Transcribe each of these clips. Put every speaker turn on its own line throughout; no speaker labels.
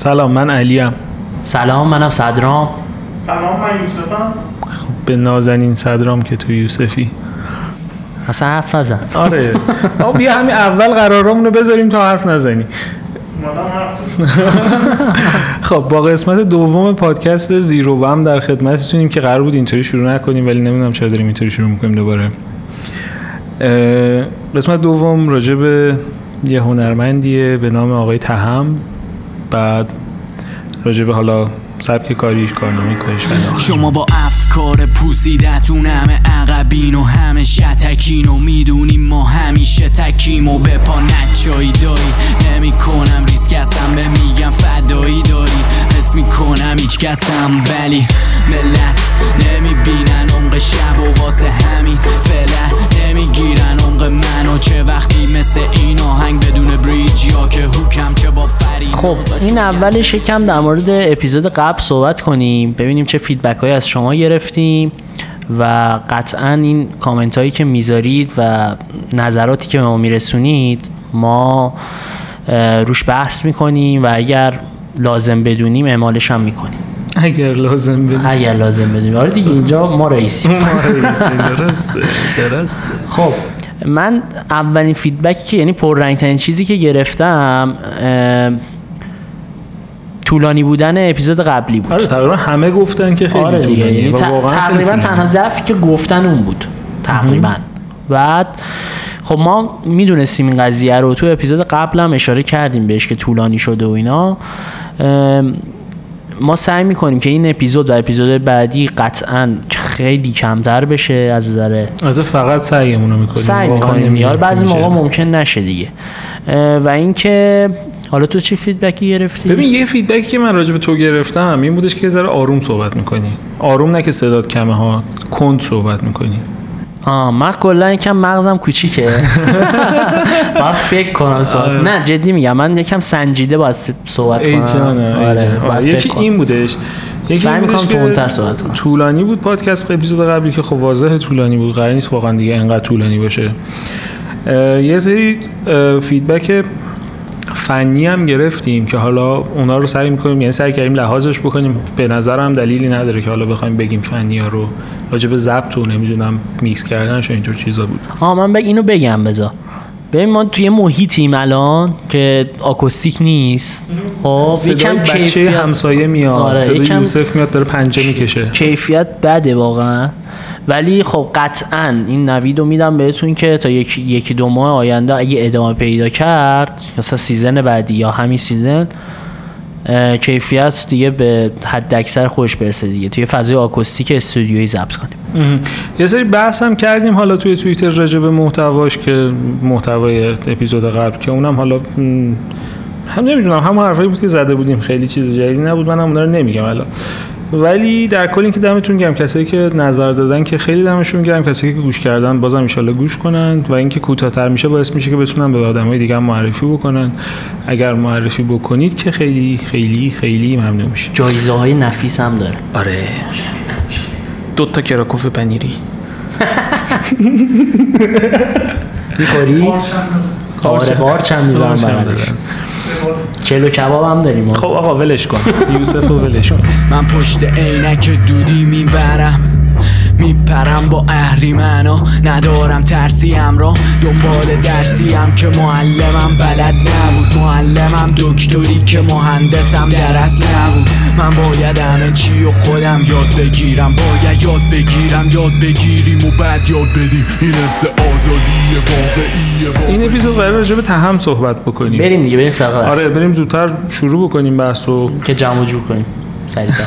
سلام من علیم
سلام منم صدرام.
سلام من یوسفم.
به نازنین صدرام که تو یوسفی.
اصلا حرف نزن.
آره. آقا بیا همین اول قرارمون رو بذاریم تا حرف نزنی. خب با قسمت دوم پادکست زیرو هم در خدمتتونیم که قرار بود اینطوری شروع نکنیم ولی نمی‌دونم چرا داریم اینطوری شروع می‌کنیم دوباره. قسمت دوم راجع به یه هنرمندیه به نام آقای تهم. بعد راجع به حالا سبک کاریش کارنامه کاریش.
شما با افکار پوسیدتون همه عقبین و همه شتکین و می‌دونیم ما همیشه تکیم و به پا نچایی داری نمی کنم ریسک هستم به میگم فدایی داری حس می‌کنم هیچ کسم ولی ملت نمی‌بینن عمق شب و واسه همین فعلا نمی‌گیرن. عمق منو چه وقتی مثل این آهنگ بدون بریج یا که هوکم چه با فرید
خب این اولش یکم در مورد اپیزود قبل صحبت کنیم ببینیم چه فیدبک هایی از شما گرفتیم و قطعا این کامنت هایی که می‌ذارید و نظراتی که به ما میرسونید ما روش بحث می‌کنیم و اگر لازم بدونیم اعمالش هم می‌کنیم.
اگر لازم بدیم
اگر لازم بدونیم. آره دیگه اینجا ما رئیسیم.
درسته درسته.
خب من اولین فیدبکی که یعنی پررنگترین چیزی که گرفتم طولانی بودن اپیزود قبلی بود.
آره تقریبا همه گفتن که خیلی
آره دیگه.
طولانیه
یعنی تقریبا. تنها ضعفی که گفتن اون بود. تقریبا. بعد خب ما می‌دونستیم این قضیه رو. تو اپیزود قبل هم اشاره کردیم بهش که طولانی شده و اینا. ما سعی می‌کنیم که این اپیزود و اپیزود بعدی قطعا خیلی کمتر بشه از نظر
البته فقط سعیمون رو می‌کنیم.
سعی می‌کنیم یار. بعضی موقع ممکن نشه دیگه. و اینکه حالا تو چی feedback ی گرفتی؟
ببین یه feedback ی که من راجع به تو گرفتم این بودش که یه ذره آروم صحبت می‌کنی. آروم نه که صدات کمه ها کند صحبت می‌کنی.
آه من کلا یکم مغزم کوچیکه باید فکر کنم صحبت
آره.
نه جدی میگم من یکم سنجیده باید صحبت کنم
ای
آره
جانه. آره، یکی. این بودش یکی
سعی می‌کنم
که
تندتر صحبت کنم.
طولانی بود پادکست اپیزود قبلی که خب واضح طولانی بود قرار نیست واقعا دیگه انقدر طولانی باشه یه سری feedback فنی هم گرفتیم که حالا اونا رو سعی می‌کنیم یعنی سعی کردیم لحاظش بکنیم. به نظرم دلیلی نداره که حالا بخوایم بگیم فنی ها رو راجع به ضبط و نمی‌دونم میکس کردنش و اینجور چیزا بود.
آه من بگ اینو بگم بذار. ببین ما توی محیطیم الان که آکوستیک نیست. خب یکم
بچه
کیفیت
همسایه میاد.
آره،
صدای
یکم-
یوسف میاد داره پنجه می‌کشه.
کیفیت بده واقعا. ولی خب قطعا این نوید رو میدم بهتون که تا یکی, یکی دو ماه آینده اگه ادامه پیدا کرد مثلا season بعدی یا همین season کیفیت دیگه به حداکثر خودش برسه دیگه. توی فضای آکوستیک استودیویی ضبط کنیم.
یه سری بحث هم کردیم حالا توی توییتر راجع به محتواش که محتوای اپیزود قبل که اونم حالا هم نمی‌دونم همون حرفایی بود که زده بودیم. خیلی چیز جدیدی نبود. منم اونا رو نمیگم الان. ولی در کل اینکه دمتون گرم کسایی که نظر دادن که خیلی دمشون گرم کسایی که گوش کردن بازم ان گوش کنن و اینکه کوتاه‌تر میشه باعث میشه که بتونن به آدمای دیگه هم معرفی بکنن. اگر معرفی بکنید که خیلی خیلی خیلی ممنون میشه
جایزه های نفیس هم داره.
آره. دو تا کراکوف پنیری.
می‌خوری؟ آره قارچ هم می‌زنم
قارچ هم
بغلش
دارن.
چلو کباب هم داریم.
خب آقا ولش کن. یوسف رو ولش کن.
من پشت عینک دودی می‌برم. میپرم با اهریمنا ندارم ترسیم را دنبال درسیم که معلمم بلد نبود. معلمم دکتری که مهندسم در اصل نبود. من باید همه چی و خودم یاد بگیرم. باید یاد بگیرم. یاد بگیریم و بعد یاد بدیم. این حس آزادی واقعیه
این اپیزود قرار راجع به تهم صحبت بکنیم.
بریم دیگه بریم سراغ
آره
آره
بریم زودتر شروع بکنیم بحث رو.
که جمع و جور کنیم. سریعتر.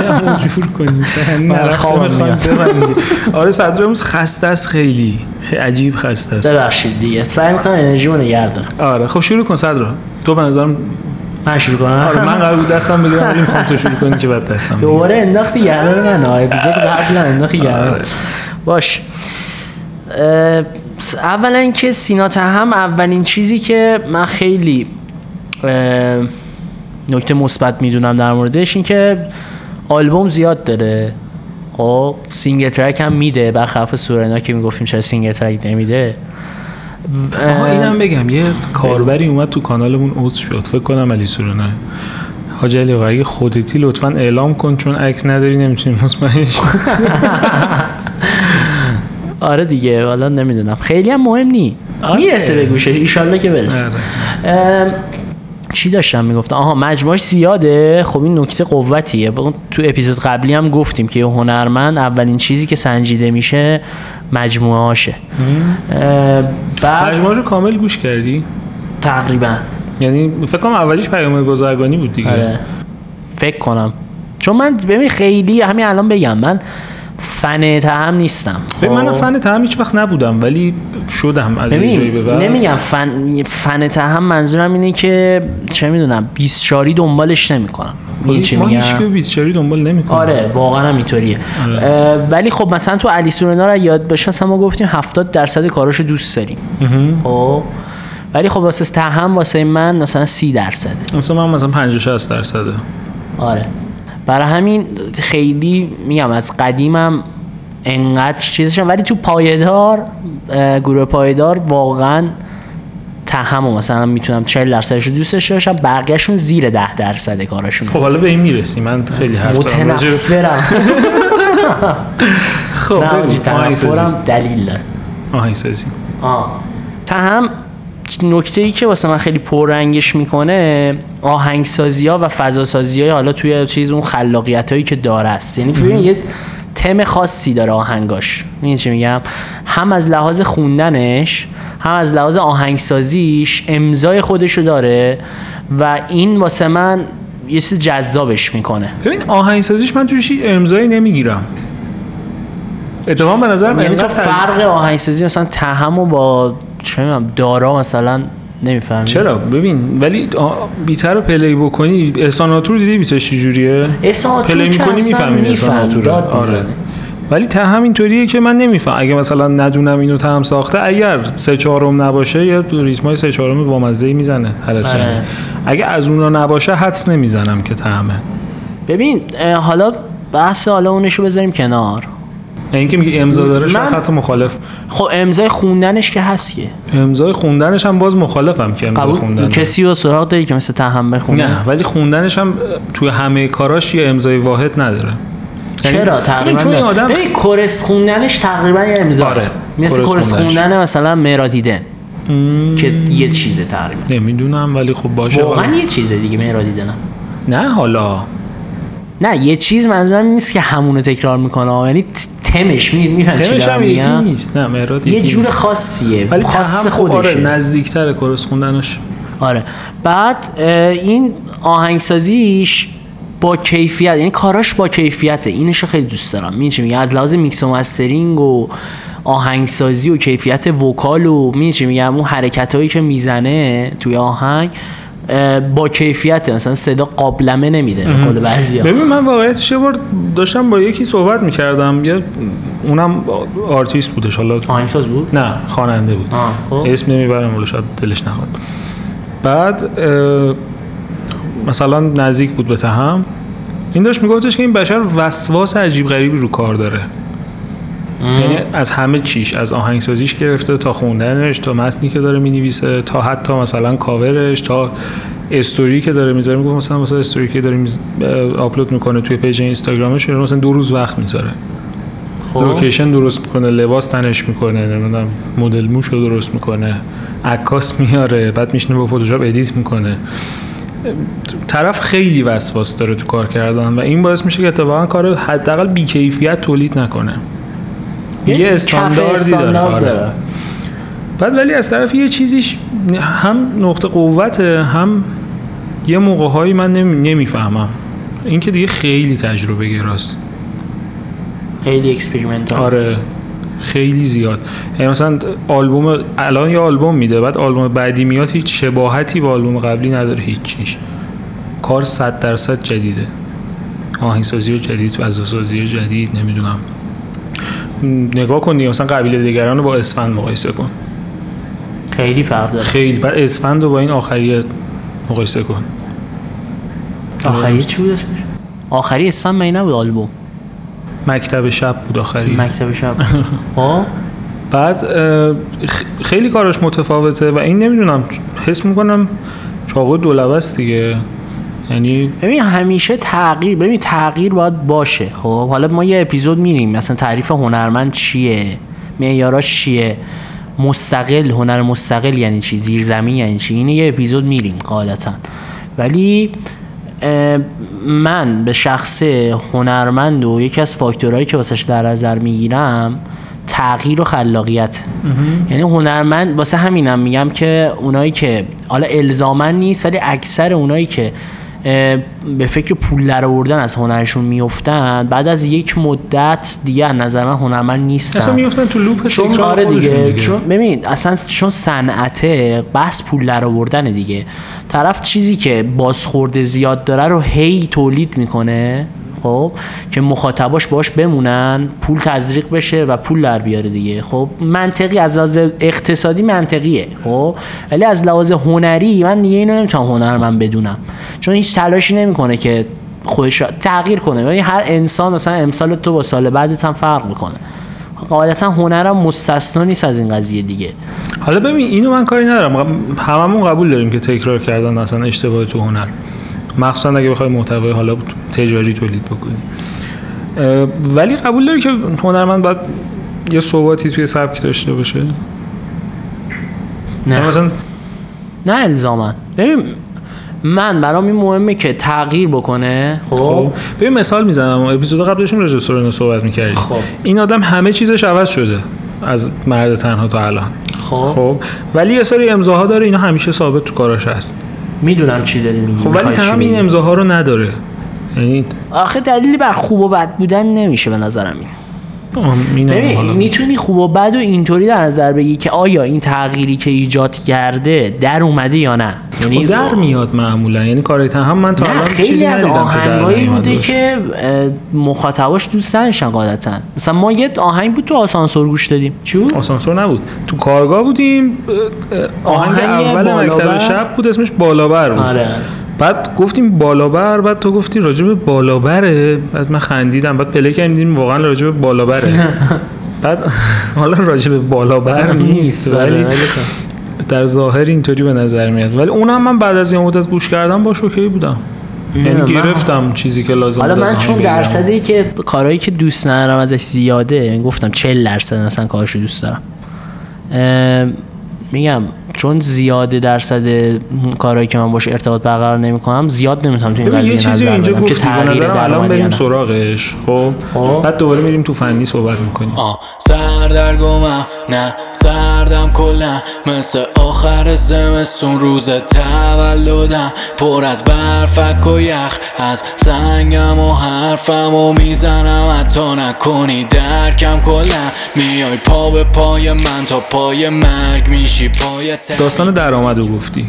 جمع جور کنیم. آره صدر امروز خسته است خیلی. عجیب خسته است.
ببخشید دیگه. سعی می‌کنم انرژی نگه دارم.
آره خب شروع کن صدر. تو به نظرم
من شروع کنم؟
آره من قرار بود دستم بگیرم ولی می‌خوام تو شروع کنی که بعد دستم.
دوباره انداختی گردن من ها اپیزود قبل انداختی گردن
آره.
باش. اولا اینکه سینا هم اولین چیزی که من خیلی نکته مثبت می‌دونم در موردش این که آلبوم زیاد داره. خب single track هم میده. برخلاف سورنا که می‌گفتیم چرا single track نمیده؟
آها اینم بگم. یه کاربری اومد تو کانالمون عضو شد. فکر کنم علی سورنا. حاج علی اگه خودتی لطفا اعلام کن چون عکس نداری نمی‌تونی مطمئن شی.
آره دیگه حالا نمی‌دونم. خیلی هم مهم نی.
آره.
می‌رسه به گوشش. ایشالله که برسه.
آره.
چی داشتم می‌گفتم؟ آها مجموعش زیاده؟ خب این نکته قوتیه. تو اپیزود قبلی هم گفتیم که هنرمند اولین چیزی که سنجیده میشه مجموعه هاشه بعد
مجموعه رو کامل گوش کردی؟
تقریبا.
یعنی فکر کنم اولیش پیام بازرگانی بود دیگه.
آره. فکر کنم. چون من ببین خیلی همین الان بگم من فن هم نیستم.
ببین من
خب؟
فن تهم هیچ وقت نبودم ولی شدم از یه جایی به
نمیگم فن فن هم منظورم اینه که چه می‌دونم 20 شاری دنبالش نمی‌کنم. این چی
ما
میگم؟
هیچ که 20 چاری دنبال نمی‌کنه
آره واقعا هم اینطوریه.
آره.
ولی خب مثلا تو علی سورنا رو یاد باشه مثلا ما گفتیم 70 درصد کاراشو دوست داریم. خب ولی خب واسه تهم واسه من مثلا 30 درصده.
مثلا من مثلا 50 60 درصده.
آره. برای همین خیلی میگم از قدیمم انقدر چیزشم ولی تو پایدار گروه پایدار واقعا تهم و مثلا می‌تونم 40 درصدش رو دوستش داشتم بقیهشون زیر 10 درصد کاراشون.
خب حالا به این می‌رسی من خیلی حرف
متنفرم.
خب
نه. آجی. تنفرم دلیل داره.
آهنگسازی.
آه. تهم نکته ای که واسه من خیلی پررنگش می‌کنه آهنگسازی ها و فضاسازی های حالا توی چیز اون خلاقیت هایی که داره است. یعنی ببین یه تم خاصی داره آهنگاش. می‌دونی چی میگم؟ هم از لحاظ خوندنش هم از لحاظ آهنگسازیش امضای خودشو داره و این واسه من یه چیز جذابش می‌کنه.
ببین آهنگسازیش من توش امضایی نمی‌گیرم. اتفاقا به نظرم
یعنی تو
انقدر تج-
فرق آهنگسازی مثلا تهم و با چه می‌دونم دارا مثلا نمی‌فهمی.
چرا؟ ببین ولی بیتر رو پلی بکنی احساناتور دیدی بیتش چجوریه پلی می‌کنی می‌فهمی
میفهم،
احساناتور آره. ولی ته همینطوریه که من نمیفهم. اگه مثلا ندونم اینو تهم ساخته اگر سه چهارم نباشه یا ریتمای سه چهارم با مزه می‌زنه هر
آره.
اگه از اونا نباشه حدس نمی‌زنم که تهمه
ببین حالا بحث حالا اونشو بذاریم کنار.
اینکه میگه امضا داره شاید حتی مخالف.
خب امضای خوندنش که هست که.
امضای خوندنش هم باز مخالفم که امضا خوندن.
کسی رو سراغ داری که مثل تهم بخونه؟
نه ولی خوندنش هم توی همه کاراش یه امضای واحد نداره. یعنی-
چرا؟ تقریبا
چون. آدم
کورس خوندنش تقریبا یه امضا.
آره،
مثل
کورس.
خوندن مثلا مرادیدن
مم،
که یه چیزه تقریبا.
نمی‌دونم ولی خب باشه.
واقعا یه چیزه دیگه مرادیدن
نه حالا.
نه یه چیز منظورم نیست که همونو تکرار می‌کنه یعنی تمش می‌فهمی چی دارم میگم؟
نیست نه مراد
یه جور. خاصیه
ولی
خاص
آره
خودشه.
نزدیکتر chorus خوندنش.
آره. بعد این آهنگسازیش با کیفیت یعنی کاراش با کیفیته اینش خیلی دوست دارم. می‌دونی چی میگم؟ از لحاظ میکس و mastering و آهنگسازی و کیفیت vocal و می‌دونی چی میگم؟ اون حرکت هایی که می‌زنه توی آهنگ با کیفیته مثلا صدا قابلمه نمیده به قول بعضیا.
ببین من واقعیتش یه بار داشتم با یکی صحبت می‌کردم. یه اونم آرتیست بودش حالا
آهنگساز بود؟
نه خواننده بود.
آه، خب.
اسم نمی‌برم ولی شاید دلش نخواد. بعد مثلا نزدیک بود به تهم. این داشت میگفتش که این بشر وسواس عجیب غریبی رو کار داره. یعنی از همه چیش از آهنگسازیش گرفته تا خوندنش تا متنی که داره می‌نویسه تا حتی مثلا کاورش تا استوری که داره می‌ذاره. می‌گفت مثلا مثلا استوری که داره میز... آپلود می‌کنه توی پیج اینستاگرامش مثلا دو روز وقت می‌ذاره.
خب.
لوکیشن درست می‌کنه لباس تنش می‌کنه نمی‌دونم مدل موش رو درست می‌کنه عکاس میاره بعد میشینه با فتوشاپ ادیت می‌کنه. طرف خیلی وسواس داره تو کار کردن و این باعث میشه که اتفاقا کار حداقل بیکیفیت تولید نکنه. یه
کف
استانداردی
استاندارد
داره آره.
داره.
بعد ولی از طرف یه چیزیش هم نقطه قوته هم یه موقع هایی من نمی- نمی‌فهمم. این که دیگه خیلی تجربه گراست
خیلی experimental
آره خیلی زیاد. یعنی مثلا آلبوم الان یه آلبوم میده بعد آلبوم بعدی میاد هیچ شباهتی با آلبوم قبلی نداره هیچ چیش کار صد درصد جدیده. آهنگسازی جدید فضاسازی جدید نمی‌دونم. نگاه کن مثلا قبیله دیگران رو با اسفند مقایسه کن.
خیلی فرق داره.
خیلی بعد اسفند رو با این آخریه مقایسه کن.
آخری چی بود اسمش؟ آخری اسفند می نبود آلبوم؟
مکتب شب بود آخری.
مکتب شب. خب؟
بعد خیلی کاراش متفاوته و این نمی‌دونم حس می‌کنم چاقو دولبه است دیگه. یعنی
ببین همیشه تغییر ببین تغییر باید باشه خب؟ حالا ما یه اپیزود میریم. مثلا تعریف هنرمند چیه؟ معیاراش چیه؟ مستقل هنر مستقل یعنی چی؟ زیرزمین یعنی چی؟ اینه یه اپیزود میریم قاعدتا. ولی من به شخص هنرمند و یکی از فاکتورهایی که واسش در نظر می‌گیرم تغییر و خلاقیت. یعنی هنرمند واسه همینم میگم که اونایی که حالا الزامن نیست ولی اکثر اونایی که به فکر پول در آوردن از هنرشون میفتن بعد از یک مدت دیگه از نظر من هنرمند نیستن.
اصلا میفتن تو لوپ
چون آره دیگه
دیگه.
چون ببین اصلا چون صنعته بس پول در آوردن دیگه. طرف چیزی که بازخورد زیاد داره رو هی تولید می‌کنه. خب که مخاطباش باش بمونن پول تزریق بشه و پول در بیاره دیگه. خب منطقی از لحاظ اقتصادی منطقیه خب. ولی از لحاظ هنری من دیگه اینو نمی‌تونم هنرمند بدونم. چون هیچ تلاشی نمی‌کنه که خودش تغییر کنه. ولی هر انسان مثلا امسال تو با سال بعدت هم فرق می‌کنه. قاعدتا هنرم مستثنا نیست از این قضیه دیگه.
حالا ببین اینو من کاری ندارم. هممون قبول داریم که تکرار کردن اصلا اشتباه تو هنر. مخصوصا اگه بخوای محتوای حالا تجاری تولید بکنی. ولی قبول داری که هنرمند باید یه ثباتی توی سبکی داشته باشه؟
نه.
مثلا
نه الزاما. ببین من برام این مهمه که تغییر بکنه خب؟
خب. ببین مثال می‌زنم. اپیزود قبلشون راجع به سورنا صحبت می‌کردیم.
خب.
این آدم همه چیزش عوض شده از مرد تنها تا الان.
خب.
خب. ولی یه سری امضاها داره اینا همیشه ثابت تو کاراش هست.
می‌دونم چی داری میگی
خب ولی تمام این. امضاها رو نداره یعنی
آخه دلیلی بر خوب و بد بودن نمیشه به نظرم این ببین. می‌تونی خوب و بد و اینطوری در نظر بگی که آیا این تغییری که ایجاد کرده در اومده یا نه یعنی
خب در میاد معمولا. یعنی کارای هم من تا الان
خیلی
چیزی
از آهنگایی بوده. که مخاطباش دوست نداشتن قاعدتا. مثلا ما یه آهنگ بود تو آسانسور گوش دادیم. چی بود؟
آسانسور نبود. تو کارگاه بودیم آهنگ
آهنگ
اول؟ مکتب شب بود اسمش بالابر بود.
آره.
بعد گفتیم بالابر بعد تو گفتی راجع به بالابره بعد من خندیدم. بعد پلی کردیم واقعا راجع به بالابره بعد حالا راجع به بالابر نیست.
آره،
ولی
ولی
در ظاهر اینطوری به نظر میاد. ولی اونم من بعد از یه مدت گوش کردم باش اوکی بودم. یعنی
من-
گرفتم چیزی که لازم
حالا من چون. درصدی که کارهایی که دوست ندارم ازش زیاده یعنی گفتم 40 درصد مثلا کارشو دوست دارم. اه، میگم چون زیاده درصد کارهایی که من باش ارتباط برقرار نمی‌کنم زیاد نمی‌تونم تو این قضیه
چیزی
نظر
اینجا
بدم که تغییر
الان بریم. سراغش خب؟
خب.
بعد دوباره میریم تو فنی صحبت می‌کنیم.
آه سردرگمم نه سردم کلا مثل آخر زمستون روز تولدم. پر از برفک و یخ از سنگم و حرفم و می‌زنم. حتی نکنی درکم کلا میای پا به پای من تا پای مرگ میشی پای
داستان درآمد رو گفتی.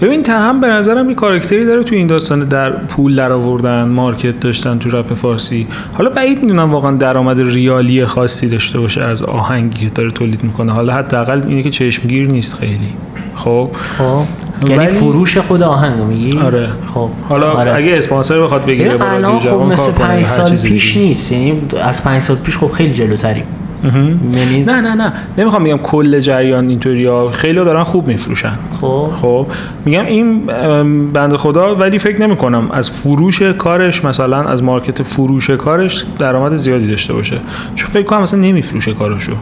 ببین تهم به نظرم یه کاراکتری داره تو این داستان در پول در آوردن مارکت داشتن تو رپ فارسی. حالا بعید می‌دونم واقعا درآمد ریالی خاصی داشته باشه از آهنگی که داره تولید می‌کنه. حالا حداقل اینه که چشمگیر نیست خیلی. خب؟
خب. یعنی
ولی-
فروش خود آهنگو میگی؟
آره.
خب.
حالا
آره.
اگه اسپانسر بخواد بگیره
الان خب مثل
کار کنه یا
پنج
هر
سال
چیز
پیش. نیست. یعنی از پنج سال پیش خب خیلی جلوتریم یعنی
نه نه نه. نمی‌خوام بگم کل جریان اینطوری ها. خیلی دارن خوب میفروشن.
خب.
خب. میگم این ام، بنده خدا ولی فکر نمی کنم از فروش کارش مثلا از مارکت فروش کارش درآمد زیادی داشته باشه. چون فکر کنم مثلا نمیفروشه کارشو.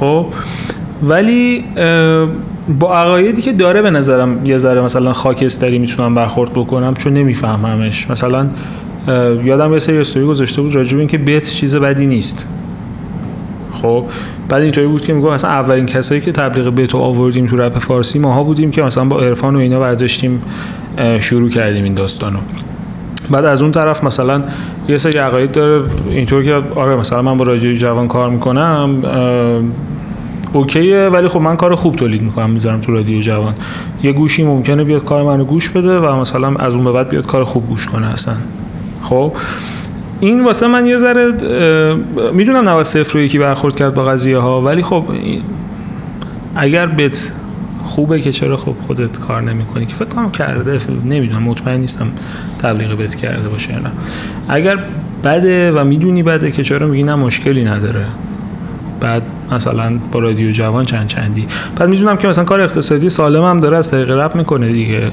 خب. ولی با عقایدی که داره به نظرم یه ذره مثلا خاکستری می‌تونم برخورد بکنم چون نمیفهممش. مثلا یادم یه سری استوری گذاشته بود راجع به اینکه بیت چیز بدی نیست. خب بعد اینطوری بود که میگم مثلا اولین کسایی که تبلیغ بتو آوردیم تو رپ فارسی ماها بودیم که مثلا با عرفان و اینا برداشتیم شروع کردیم این داستانو بعد از اون طرف مثلا یه سری عقاید داره اینطور که آره مثلا من با رادیو جوان کار می‌کنم اوکیه ولی خب من کار خوب تولید می‌کنم می‌ذارم تو رادیو جوان. یه گوشی ممکنه بیاد کار منو گوش بده و مثلا از اون به بعد بیاد کار خوب گوش کنه اصلا. خب. این واسه من یه ذره می‌دونم نباید صفر رو یکی برخورد کرد با قضیه ها ولی خب اگر بت خوبه که چرا خب خودت کار نمی‌کنی؟ که فکر کنم کرده نمی‌دونم مطمئن نیستم تبلیغ بت کرده باشه نه. اگر بده و می‌دونی بده که چرا میگی نه مشکلی نداره. بعد مثلا با رادیو جوان چند چندی. بعد می‌دونم که مثلا کار اقتصادی سالم هم داره از طریق رپ می‌کنه دیگه.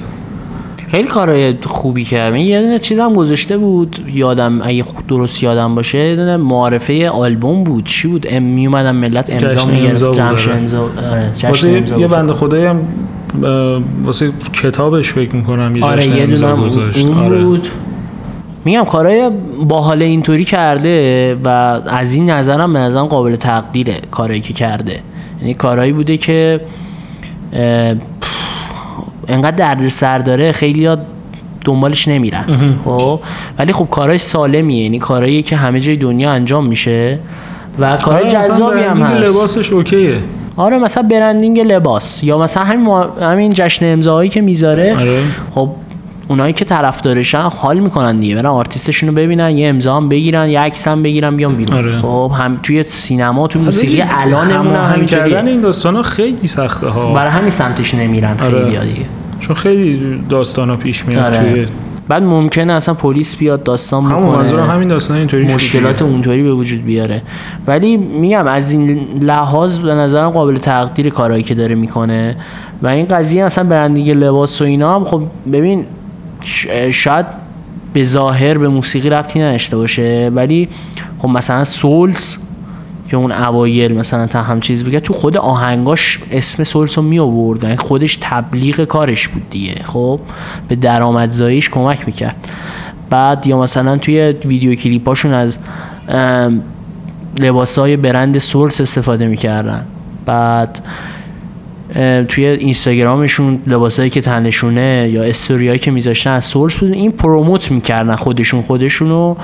خیلی کارهای خوبی کرد یه دونه چیزم گذاشته بود. یادم اگه درست یادم باشه یه دونه معارفه آلبوم بود. چی بود؟ ام می اومدن ملت امضا
جشن
می‌گرفت.
امضا بود،
جمش
آره.
امضا آره، جشن
واسه
امضا
یه. بنده خدایی هم واسه کتابش فکر می‌کنم یه
آره
جشن
یه
امضا
دونه
گذاشت.
اون
آره.
بود. میگم کارهای باحال اینطوری کرده و از این نظرم به نظرم قابل تقدیره کارهایی که کرده. یعنی کارهایی بوده که انقدر درد سر داره خیلی دنبالش نمیرن. خب؟ ولی خب کارهای سالمیه یعنی کارهایی که همه جای دنیا انجام میشه و کارهای
آره، مثلا
جذابی هم هست.
لباسش اوکیه.
آره مثلا برندینگ لباس یا مثلا همین, همین جشن امضاهایی که می‌ذاره.
آره.
خب اونایی که طرفدارشن حال می‌کنن دیگه برن آرتیستشون رو ببینن یه امضا هم بگیرن یه عکس هم بگیرن بیان بیرون
آره.
خب هم توی سینما تو موسیقی الانمون هم
هماهنگ کردن این داستان ها خیلی سخته ها
برای همین سمتش نمیرن
آره.
خیلی دیگه
چون خیلی داستان ها پیش میاد
آره.
توی
بعد ممکنه اصلا پلیس بیاد داستان
همون
بکنه
منظورم همین داستان اینطوری
مشکلات. اونطوری به وجود بیاره ولی میگم از این لحاظ به نظرم قابل تقدیر کارهایی که داره می‌کنه و این قضیه مثلا برندینگ لباس و اینا هم خب ببین شاید به ظاهر به موسیقی ربطی نداشته باشه ولی خب مثلا سولز که اون اوایل مثلا تا هم چیز بگه تو خود آهنگاش اسم سولز رو می آورد. یعنی خودش تبلیغ کارش بود دیگه. خب به درآمدزاییش کمک می‌کرد. بعد یا مثلا توی ویدیو کلیپاشون از لباس های برند سولز استفاده می‌کردن. بعد توی اینستاگرامشون لباسایی که تنشونه یا استوریایی که میذاشتن از سورس بود. این promote می‌کردن خودشون خودشونو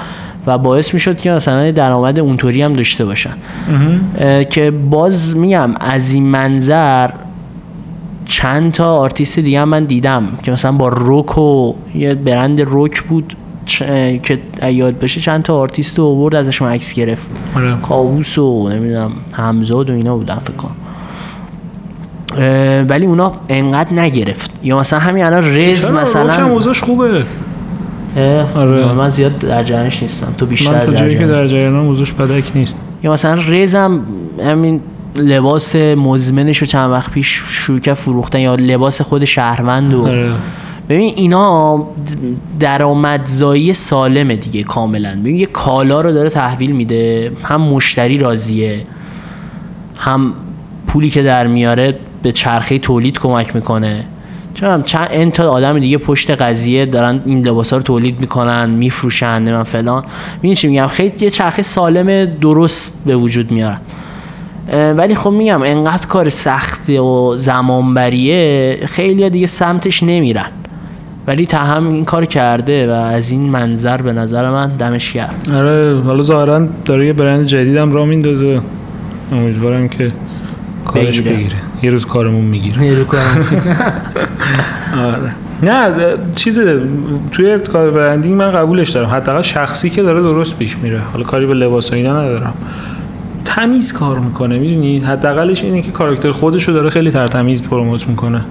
و باعث می‌شد که مثلا درآمد اونطوری هم داشته باشن. که باز میگم از این منظر چند تا آرتیست دیگه هم من دیدم که مثلا با روک و یه برند روک بود که یاد بشه چند تا آرتیست رو آورد ازشون عکس گرفت.
آره.
کاووس و نمی‌دونم همزاد و اینا بودن فکر کنم. ولی اونا انقدر نگرفت. یا مثلا همین الان رز
هم
مثلا
اوضاعش خوبه. آره.
من زیاد در جریانش نیستم. تو بیشتر
من
در
جایی که. در جریانم اوضاعش بدک نیست.
یا مثلا رزم همین لباس مزمنش رو چند وقت پیش شروع کرد فروختن یا لباس خود شهروند و
آره.
ببین اینا درآمدزایی سالمه دیگه کاملا. ببین یه کالا رو داره تحویل میده هم مشتری راضیه هم پولی که در میاره. به چرخه تولید کمک می‌کنه. چون چند این تا آدم دیگه پشت قضیه دارن این لباسا رو تولید می‌کنن میفروشن من فلان. می‌دونی چی میگم؟ خیلی یه چرخه سالم درست به وجود میارن ولی خب میگم انقدر کار سخته و زمانبریه خیلی دیگه سمتش نمیرن. ولی تا هم این کار کرده و از این منظر به نظر من دمش گرم.
آره حالا ظاهرا داره یه برند جدیدم را میندازه. امیدوارم که کارش
بگیره.
بگیره. یه روز کارمون می‌گیره آره. نه چیز توی کار برندینگ من قبولش دارم. حداقل شخصی که داره درست پیش میره. حالا کاری به لباس و اینا ندارم. تمیز کار می‌کنه می‌دونی؟ حداقلش اینه که کاراکتر خودش رو داره خیلی ترتمیز پروموت می‌کنه.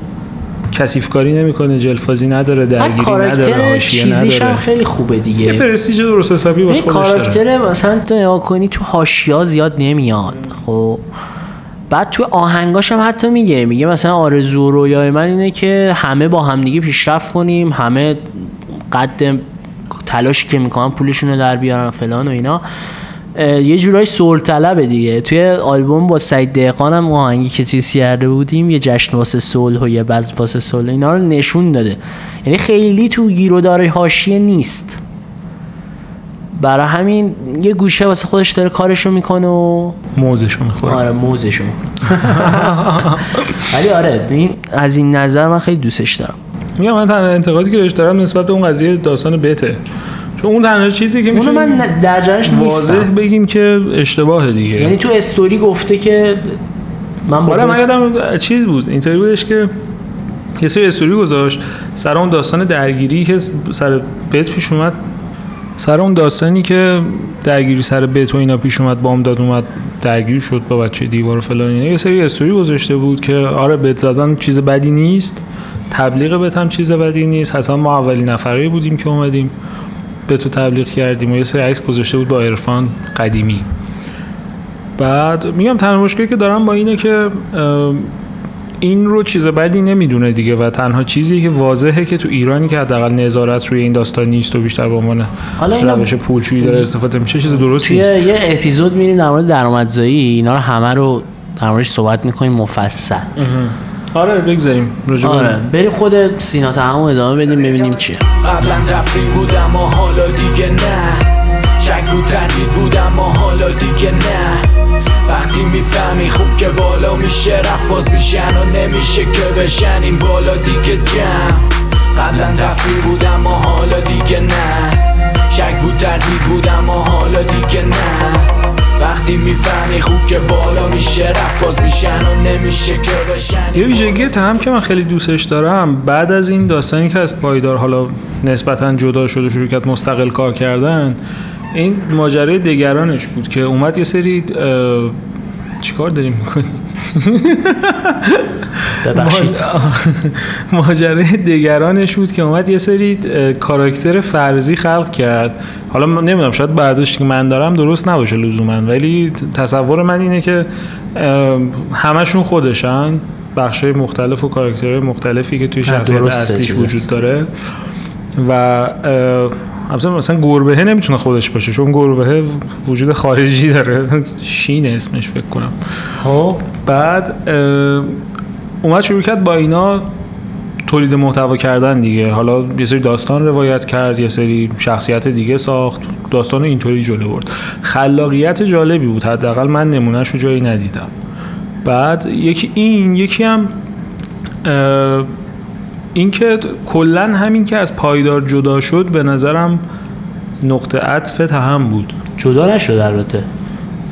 کثیف کاری نمی‌کنه جلفازی نداره درگیری نداره حاشیه
چیزیش هم
نداره
خیلی خوبه
یه
دیگه
پرستیژ درست حسابی واسه خودش داره.
کاراکتر مثلا تو نگاه کنی تو هاشیا زیاد نمیاد. خب؟ بعد تو آهنگاش هم حتی میگه میگه مثلا آرزو رویای من اینه که همه با همدیگه پیشرفت کنیم همه قد تلاشی که می‌کنن پولشون رو در بیارن فلان و اینا. یه جورای سول طلبه دیگه. توی آلبوم با سعید دهقان هم آهنگی که چیز کرده بودیم یه جشن واسه صلح و یه بز واسه صلح اینا رو نشون داده. یعنی خیلی تو گیرودار حاشیه نیست. برای همین یه گوشه واسه خودش داره کارشو می‌کنه و
موزشو می‌خوره.
آره موزشو ولی آره این از این نظر من خیلی دوستش دارم.
میگم من تنها انتقادی که بهش دارم نسبت به اون قضیه داستان بته چون اون تنها چیزی که میشه
من در جریانش
واضح بگیم که اشتباهه دیگه.
یعنی تو استوری گفته که من با
آره من یادم چیز بود. اینطوری بودش که یه سری استوری گذاشت سر اون داستان درگیری که سر بیت پیش اومد. سر اون داستانی که درگیری سر بیت و اینا پیش اومد بامداد اومد درگیری شد با بچه دیوار و فلان اینا یه سری استوری گذاشته بود که آره بیت زدن چیز بدی نیست تبلیغ بیت هم چیز بدی نیست حسن ما اولین نفره بودیم که اومدیم به تو تبلیغ کردیم و یه سری عکس گذاشته بود با عرفان قدیمی. بعد میگم تنها مشکلی که دارم با اینه که این رو چیز بدی نمی‌دونه دیگه و تنها چیزی که واضحه که تو ایرانی که حداقل نظارت روی این داستان نیست و بیشتر به عنوان
حالا اینا
روش پولشویی داره استفاده میشه چیز درستی نیست.
یه اپیزود میریم در مورد درآمدزایی اینا رو همه رو در موردش صحبت می‌کنیم مفصل.
آره بگذاریم. به-
آره. بریم خود سینا تهم ادامه بدیم ببینیم چیه.
قبلا تفریح بودم و حالا دیگه نه. شک و تردید بودم و حالا دیگه نه. وقتی می‌فهمی خوب که بالا میشه رفت باز میشن و نمیشه که بشن. این بالا دیگه جمع. قبلا تفریح بودم و حالا دیگه نه. شک و تردید بودم و حالا دیگه نه. وقتی می‌فهمی خوب که بالا میشه رفت باز میشن و نمیشه که بشن.
یه ویژگی هم که من خیلی دوستش دارم بعد از این داستانی که از پایدار حالا نسبتا جدا شد و شروع مستقل کار کردن این ماجرای دگرانش بود که اومد یه سری چیکار داریم می‌کنیم؟
ببخشید.
ماجرای دگرانش بود که اومد یه سری کاراکتر فرضی خلق کرد. حالا من نمی‌دونم شاید برداشتی که من دارم درست نباشه لزوما ولی تصور من اینه که همشون خودشن بخشای مختلف و کاراکترهای مختلفی که توی شخصیت اصلیش. وجود داره. و البته مثلا گربهه نمی‌تونه خودش باشه چون گربهه وجود خارجی داره. شین اسمش فکر کنم.
خب.
بعد اومد شروع کرد با اینا تولید محتوا کردن دیگه. حالا یه سری داستان روایت کرد یه سری شخصیت دیگه ساخت. داستان اینطوری جلو برد. خلاقیت جالبی بود. حداقل من نمونهش رو جایی ندیدم. بعد یکی این یکی هم اه، این که کلا همین که از پایدار جدا شد به نظرم نقطه عطف تهم بود.
جدا نشد البته.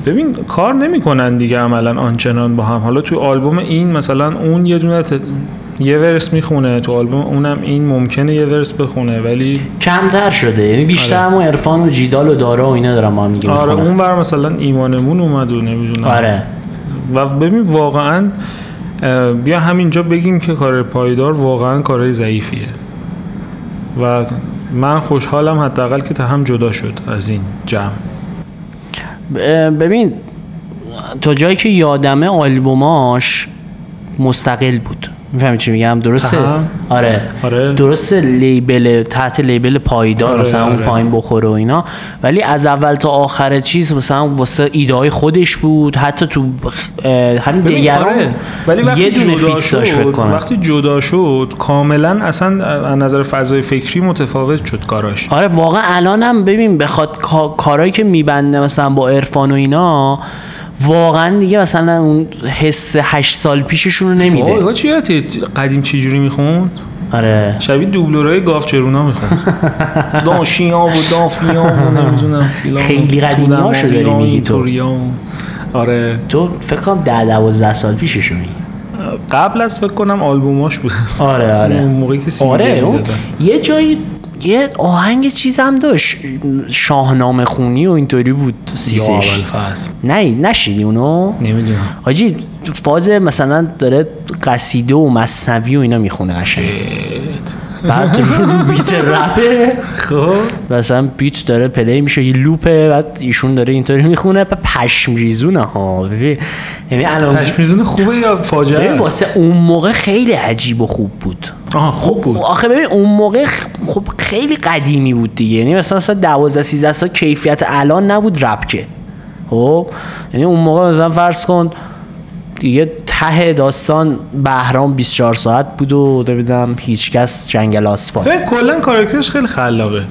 ببین کار نمی‌کنن دیگه عملا آنچنان با هم. حالا تو آلبوم این مثلا اون یه دونه ت- یه ورس می‌خونه تو آلبوم اونم این ممکنه یه ورس بخونه ولی
کمتر شده. یعنی بیشتر همون عرفان و جیدال و دارا و اینا دارم با هم دیگه
آره
می‌خونن.
اون بر مثلا ایمانمون اومد و نمی‌دونم.
آره.
و ببین واقعا بیا همینجا بگیم که کار پایدار واقعا کارهای ضعیفیه. و من خوشحالم حداقل که تهم جدا شد از این جمع.
ببین تا جایی که یادمه آلبوماش مستقل بود. می‌فهمی چی میگم درسته؟ آره
آره.
درسته لیبل تحت لیبل پایدار
آره،
مثلا اون
آره.
پایین بخوره و اینا ولی از اول تا آخر چیز مثلا واسه ایده های خودش بود حتی تو همین دیگران
آره. ولی وقتی
یه دونه فیت داشت کنم
وقتی جدا شد کاملا اصلا از نظر فضای فکری متفاوت شد کاراش
آره واقعا الانم ببین بخواد کا- کارهایی که میبنده مثلا با عرفان و اینا واقعا دیگه مثلا اون حس هشت سال پیششون رو نمیده.
اوه چی قدیم چی جوری می‌خوند؟
آره.
شبیه دوبلورای گاف چرونا می‌خوند. داشیا و دافیا و نمی‌دونم
خیلی قدیمی هاشو داری میگی تو.
آره.
تو فکر کنم ده دوازده سال پیششو میگی.
قبل از فکر کنم آلبوماش بود.
آره، آره.
اون موقعی که
آره اون. یه جایی یه آهنگ چیز هم داشت. شاهنامه خونی و اینطوری بود سیسش نه نشیدی اونو؟
نمی‌دونم.
حاجی فاز مثلا داره قصیده و مصنوی و اینا می‌خونه قشنگ. بعد رو بیت رپه
خب.
مثلا بیت داره پلی میشه یه لوپه بعد ایشون داره اینطوری می‌خونه. بعد پشم ریزونه ها یعنی الان
پشمیزون خوبه یا فاجعه؟
واسه اون موقع خیلی عجیب و خوب بود.
آها خوب بود.
آخه ببین اون موقع خب خیلی قدیمی بود دیگه. یعنی مثلا مثلا 12 13 سال کیفیت الان نبود رپ که خب؟ یعنی اون موقع مثلا فرض کن دیگه ته داستان بهرام 24 ساعت بود و نمی‌دونم هیچکس جنگل آسفالت.
ببین کلا کاراکترش خیلی خلاقه.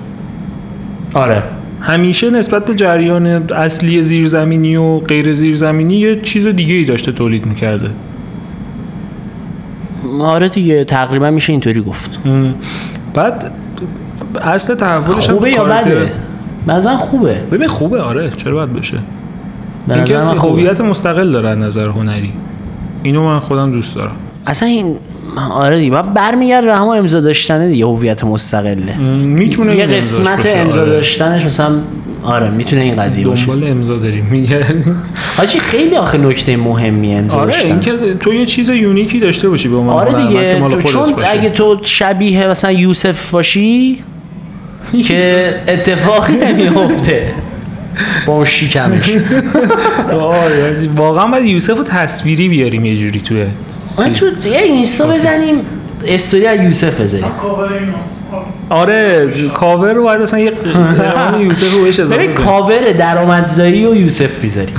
آره.
همیشه نسبت به جریان اصلی زیرزمینی و غیر زیرزمینی یه چیز دیگه ای داشته تولید می‌کرده.
آره دیگه تقریبا میشه اینطوری گفت.
بعد اصل تحولش
خوبه یا بده؟ مثلا خوبه.
ببین خوبه آره چرا باید باشه
به
اینکه. هویت مستقل داره از نظر هنری. اینو من خودم دوست دارم.
اصلا این آره دیگه بعد برمیگرده به همون امضا داشتنه دیگه هویت مستقله.
می‌تونه
یه قسمت
باشه،
امضا
آره.
داشتنش مثلا آره می‌تونه این قضیه باشه.
دنبال امضا داریم میگردیم
حاجی خیلی آخه نکته مهمی امضا
آره
داشتن.
اینکه تو یه چیز یونیکی داشته باشی به عنوان
آره دیگه تو چون
باشه.
اگه تو شبیه مثلا یوسف باشی که اتفاقی نمیفته با اون شیکمش.
آره، واقعا باید یوسف رو تصویری بیاریم یه جوری توی
تو یه اینستا بزنیم استوری از یوسف بذاریم.
کاور اینو.
آره کاور رو باید اصلا یه همون یوسف رو بهش اضافه.
کاور درآمدزایی و یوسف می‌ذاریم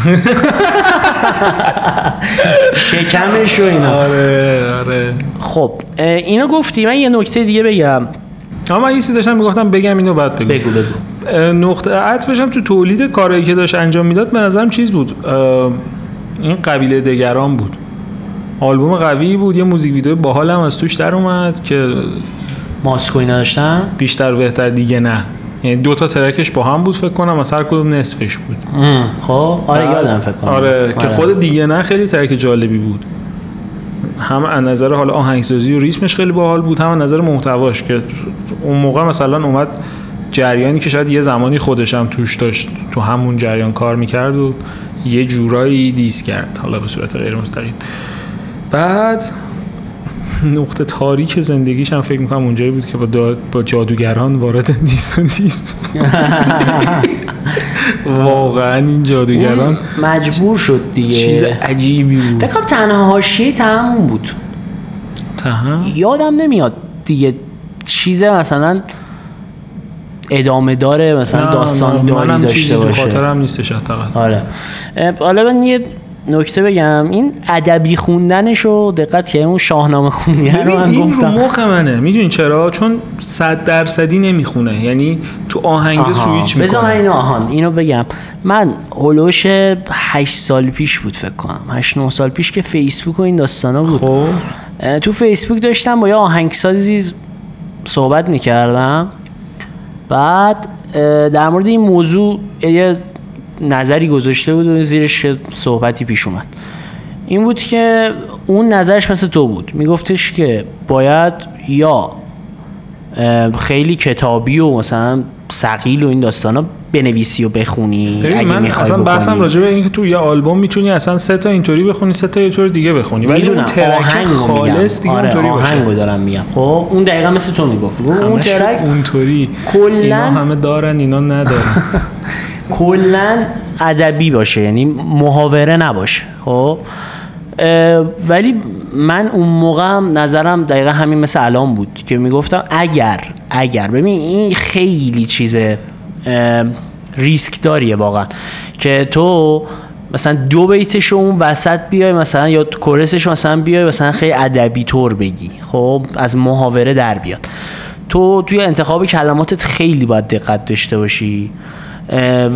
شکمش و اینا.
آره آره.
خب اینو گفتی من یه نکته دیگه بگم.
اما من یه چیزی داشتم می‌گفتم بگم اینو بعد بگم.
بگو بگو.
نقطه عطفش هم تو تولید کارایی که داشت انجام می‌داد به نظرم چیز بود. این قبیله دگران بود. آلبوم قوی بود یه موزیک ویدیو باحال هم از توش در اومد که
ماسکو اینا داشتن؟
بیشتر بهتر دیگه نه. یعنی دو تا ترکش با هم بود فکر کنم از هر کدوم نصفش بود.
خب آره یادم فکر کنم.
آره که خود دیگه نه خیلی ترک جالبی بود. هم از نظر حالا آهنگسازی و ریتمش خیلی باحال بود هم از نظر محتواش که اون موقع مثلا اومد جریانی که شاید یه زمانی خودش هم توش داشت تو همون جریان کار می‌کرد و یه جورایی دیس کرد حالا به صورت غیر مستقیم بعد نقطه تاریک زندگیش هم فکر می‌کنم اونجایی بود که با, با جادوگران وارد دیس و دیست. واقعا این جادوگران
مجبور شد دیگه.
چیز عجیبی بود.
فکر تنها حاشیه تموم بود.
تهم
یادم نمیاد دیگه چیز مثلا ادامه داره مثلا داستان داری داشته باشه.
خاطرم نیستش حداقل.
آره. حالا من یه نکته بگم این ادبی خوندنش رو دقت که اون شاهنامه خوندن رو من
این
گفتم.
مخ منه. می‌دونی چرا؟ چون صد درصدی نمی‌خونه. یعنی تو آهنگ
آها.
سویچ
بذار من
می‌کنه
اینو آهان اینو بگم. من هلوش 8 سال پیش بود فکر کنم. 8 9 سال پیش که فیسبوک و این داستانا بود.
خب.
تو فیسبوک داشتم با یه آهنگسازی صحبت می‌کردم. بعد در مورد این موضوع یه نظری گذاشته بود و زیرش صحبتی پیش اومد. این بود که اون نظرش مثل تو بود. میگفتش که باید یا خیلی کتابی و مثلا سقیل و این داستانا بنویسی و بخونی اگه
من اصلا بحثم. راجع به اینکه تو یه آلبوم می‌تونی اصلا سه تا اینطوری بخونی سه تا یه طور دیگه بخونی. ولی اون ترک خالص دیگه
آره
اونطوری
آهنگو دارم میگم. خب اون دقیقا مثل تو می‌گفت. گفت اون ترک
اونطوری.
کلاً-
اینا همه دارن اینا ندارن.
کلا ادبی باشه یعنی محاوره نباشه خب؟ ولی من اون موقع نظرم دقیقا همین مثل الان بود که می‌گفتم اگر اگر ببین این خیلی چیز ریسک داریه واقعا که تو مثلا دو بیتش اون وسط بیای مثلا یا کورسش مثلا بیای مثلا خیلی ادبی طور بگی خب؟ از محاوره در بیاد. تو توی انتخاب کلماتت خیلی باید دقت داشته باشی.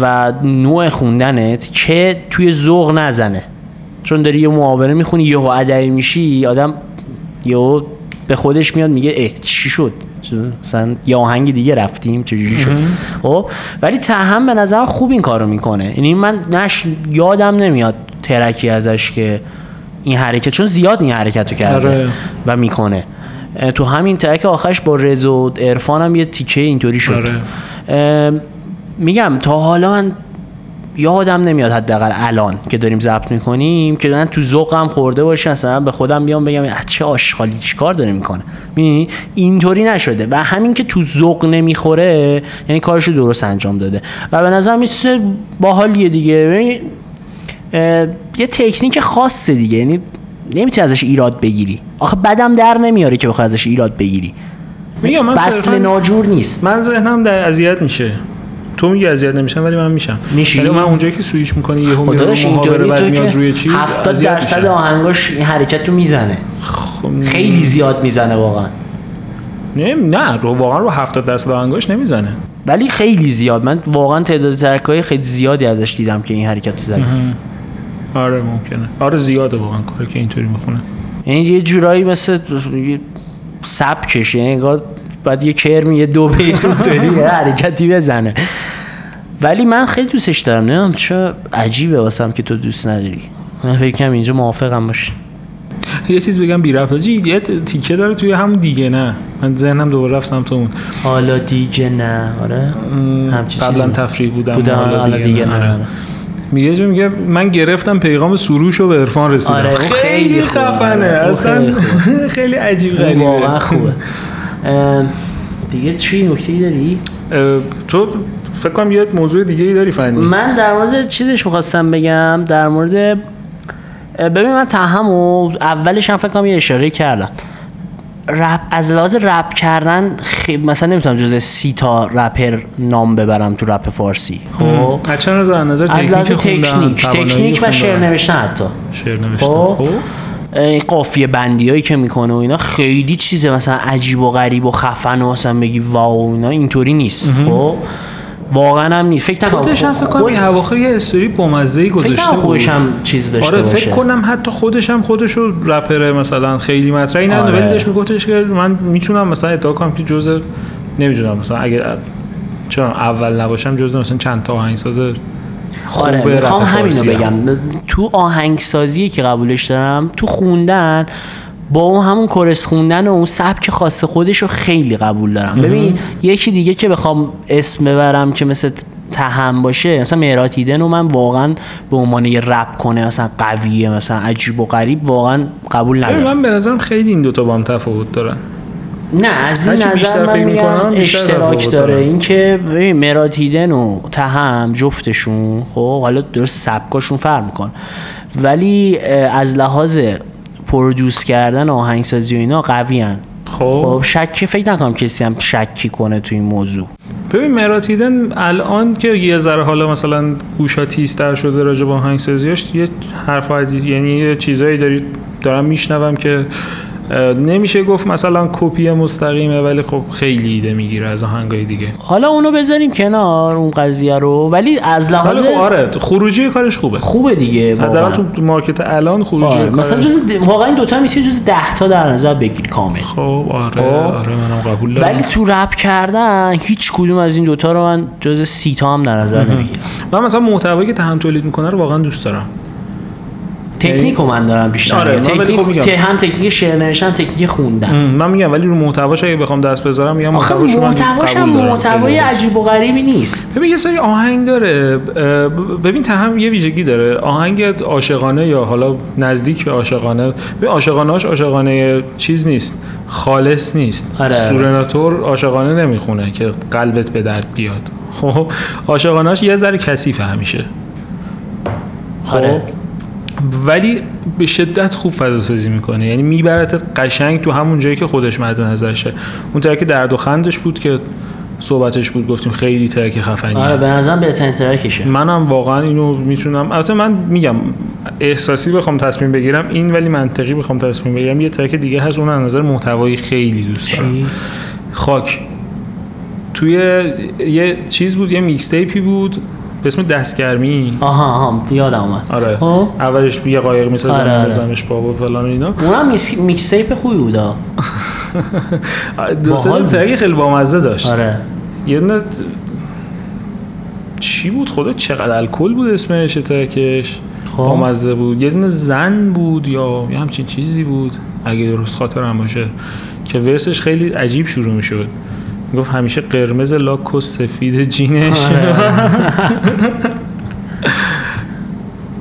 و نوع خوندنت که توی ذوق نزنه. چون داری یه محاوره می‌خونی یهو ادبی میشی آدم یهو به خودش میاد میگه اه چی شد؟ مثلا یه آهنگ دیگه رفتیم چجوری شد؟ خب ولی تهم به نظر خوب این کارو می‌کنه. یعنی من نش یادم نمیاد ترکی ازش که این حرکت چون زیاد این حرکت رو کرده
آره.
و می‌کنه. تو همین ترک آخرش با رز و عرفان هم یه تیکه اینطوری شد.
آره.
میگم تا حالا من یادم نمیاد حداقل الان که داریم ضبط می‌کنیم که من تو ذوقم خورده باشه مثلا به خودم بیام بگم چه آشغالی چیکار داره می‌کنه؟ می‌بینی؟ اینطوری نشده و همین که تو ذوق نمی‌خوره یعنی کارش رو درست انجام داده. و به نظر میسه باحالیه دیگه. یه تکنیک خاصه دیگه یعنی نمی‌تونی ازش ایراد بگیری. آخه بدم در نمیاره که بخوای ازش ایراد بگیری.
میگم من
بسل ناجور نیست.
من ذهنم در اذیت میشه. تو میگی اذیت نمیشم ولی من میشم.
میشی؟
ولی من اونجایی که سویچ می‌کنی یهو میره
داشت
رو محاوره بعد میاد روی چیز
70
اذیت
درصد. آهنگاش این حرکت رو می‌زنه.
خب،
خیلی زیاد می‌زنه واقعا.
نه نه رو واقعا رو 70 درصد آهنگاش نمی‌زنه.
ولی خیلی زیاد. من واقعا تعداد ترک های خیلی زیادی ازش دیدم که این حرکت رو زده.
آره ممکنه. آره زیاده واقعا کاری که اینطوری می‌خونه.
یعنی یه جورایی مثل سبکش یعنی انگار باید یه کرمی یه دو بیت اونطوری حرکتی بزنه. ولی من خیلی دوستش دارم. نمی‌دونم چه عجیبه واسم که تو دوست نداری. من فکر کنم اینجا موافقم باشی
یه چیز بگم بی حاجی یه تیکه داره توی همون دیگه نه؟ من ذهنم دوباره رفت سمت اون.
حالا دیگه نه. آره. همچی
قبلا. تفریح بودم.
بودم.
حالا دیگه, نه,
نه.
آره. میگه جو میگه من گرفتم پیغام سروش رو به عرفان رسیدم.
آره،
خیلی. خفنه.
آره،
اصلا
خیلی
خیلی عجیب غریبه.
واقعا خوبه. دیگه چی نکته داری؟
تو فکر کنم یه موضوع دیگه ای داری فنی.
من در مورد چیزش می‌خواستم بگم در مورد ببین من تهم و اولش هم فکر کنم یه اشاره کردم. رپ از لحاظ رپ کردن خی... مثلا نمی‌تونم جز سی تا رپر نام ببرم تو رپ فارسی خب؟
از نظر نظر
از لحاظ
تکنیک.
تکنیک تکنیک و. شعر نوشتن حتی.
شعر نوشتن.
خب؟
خب؟
قافیه بندی هایی که می‌کنه و اینا خیلی چیزه مثلا عجیب و غریب و خفن و مثلا بگی واو اینا اینطوری نیست خب؟ واقعا هم نیست. فکر نکنم
خودش هم فکر کنم اواخر یه استوری بامزه ای
فکر
گذاشته بود
خودش هم چیز داشته
آره
باشه.
فکر کنم حتی خودش هم خودش رو رپر مثلا خیلی مطرحی نه
آره.
ولی داشت میگفتش که من می‌تونم مثلا ادعا کنم که جزء نمی‌دونم مثلا اگه چون اول نباشم جزء مثلا چند تا آهنگساز
آره
رپ
می‌خوام همینو. بگم. تو آهنگسازی که قبولش دارم تو خوندن با اون همون کورس خوندن و اون سبک خاص خودش رو خیلی قبول دارم. ببین یکی دیگه که بخوام اسم ببرم که مثل تهم باشه مثلا مهرات ایدن و من واقعا به عنوان یه رپ کنه مثلا قویه مثلا عجیب و غریب واقعا قبول ندارم.
من به نظرم خیلی این دوتا با هم تفاوت دارن.
نه از این نظر من میگم اشتراک داره
داره.
این که ببین مراتیدن و تهم جفتشون خب حالا درست سبکاشون فرق میکن ولی از لحاظ پرودوس کردن و آهنگسازی و اینا قوی
خب.
خب شکی فکر نکنم کسی هم شکی کنه تو این موضوع.
ببین مراتیدن الان که یه ذره حالا مثلا گوشا تیزتر شده راجع به آهنگسازیاش یه حرف یعنی یه چیزایی داری دارم میشنوم که نمیشه گفت مثلا کپی مستقیمه ولی خب خیلی ایده می‌گیره از آهنگای دیگه.
حالا اونو بذاریم کنار اون قضیه رو ولی از لحاظ
خب آره خروجی کارش خوبه.
خوبه دیگه واقعا.
تو مارکت الان خروجی
آره. مثلا جز د- واقعا این دوتا می‌تونی جز ده تا در نظر بگیری کامل.
خب آره
خب.
آره منم قبول دارم.
ولی تو رپ کردن هیچ کدوم از این دوتا رو من جز سی تا هم در نظر نمی‌گیرم.
من مثلا محتوایی که تهم تولید می‌کنه رو واقعا دوست دارم.
تکنیک رو من دارم بیشتر
آره،. من ولی خب
تکنیک
میگم.
هم تکنیک شعر نوشتن تکنیک خوندن
من میگم ولی رو محتواش اگه بخوام دست بذارم میگم
آخه
محتواش من
محتواش هم
قبول دارم.
محتوای عجیب و غریبی نیست
ببین یه سری آهنگ داره اه، ببین تهم یه ویژگی داره آهنگ عاشقانه یا حالا نزدیک به عاشقانه ببین عاشقانه‌اش عاشقانه چیز نیست خالص نیست
آره.
سورناتور عاشقانه نمی‌خونه که قلبت به درد بیاد خب عاشقانه‌اش یه ذره کثیفه همیشه خب
آره.
ولی به شدت خوب فضا سازی می‌کنه. یعنی میبرتت قشنگ تو همون جایی که خودش مد نظرشه اون ترک درد و خندش بود که صحبتش بود گفتیم خیلی ترک خفنیه.
آره به نظرم بهترین ترکشه
منم واقعا اینو می‌تونم. البته من میگم احساسی بخوام تصمیم بگیرم این ولی منطقی بخوام تصمیم بگیرم. یه ترک دیگه هست اون از نظر محتوایی خیلی دوست دارم؟ خاک. توی یه چیز بود یه mixtape ی بود. به اسم دستگرمی؟
آها آها یادم اومد.
آره.
خب.
اولش یه قایق می‌سازن
آره، آره.
و فلان اینا.
اونم. mixtape خوبی بودا.
دو سه
بود.
خیلی بامزه داشت.
آره.
یه دونه چی بود؟ خدا چقدر الکل بود اسمش ترکش.
خب.
بامزه بود. یه دونه زن بود یا یه همچین چیزی بود. اگه درست خاطرم باشه. که ورسش خیلی عجیب شروع می‌شد. می‌گفت همیشه قرمز لاک و سفید جینش.
آره.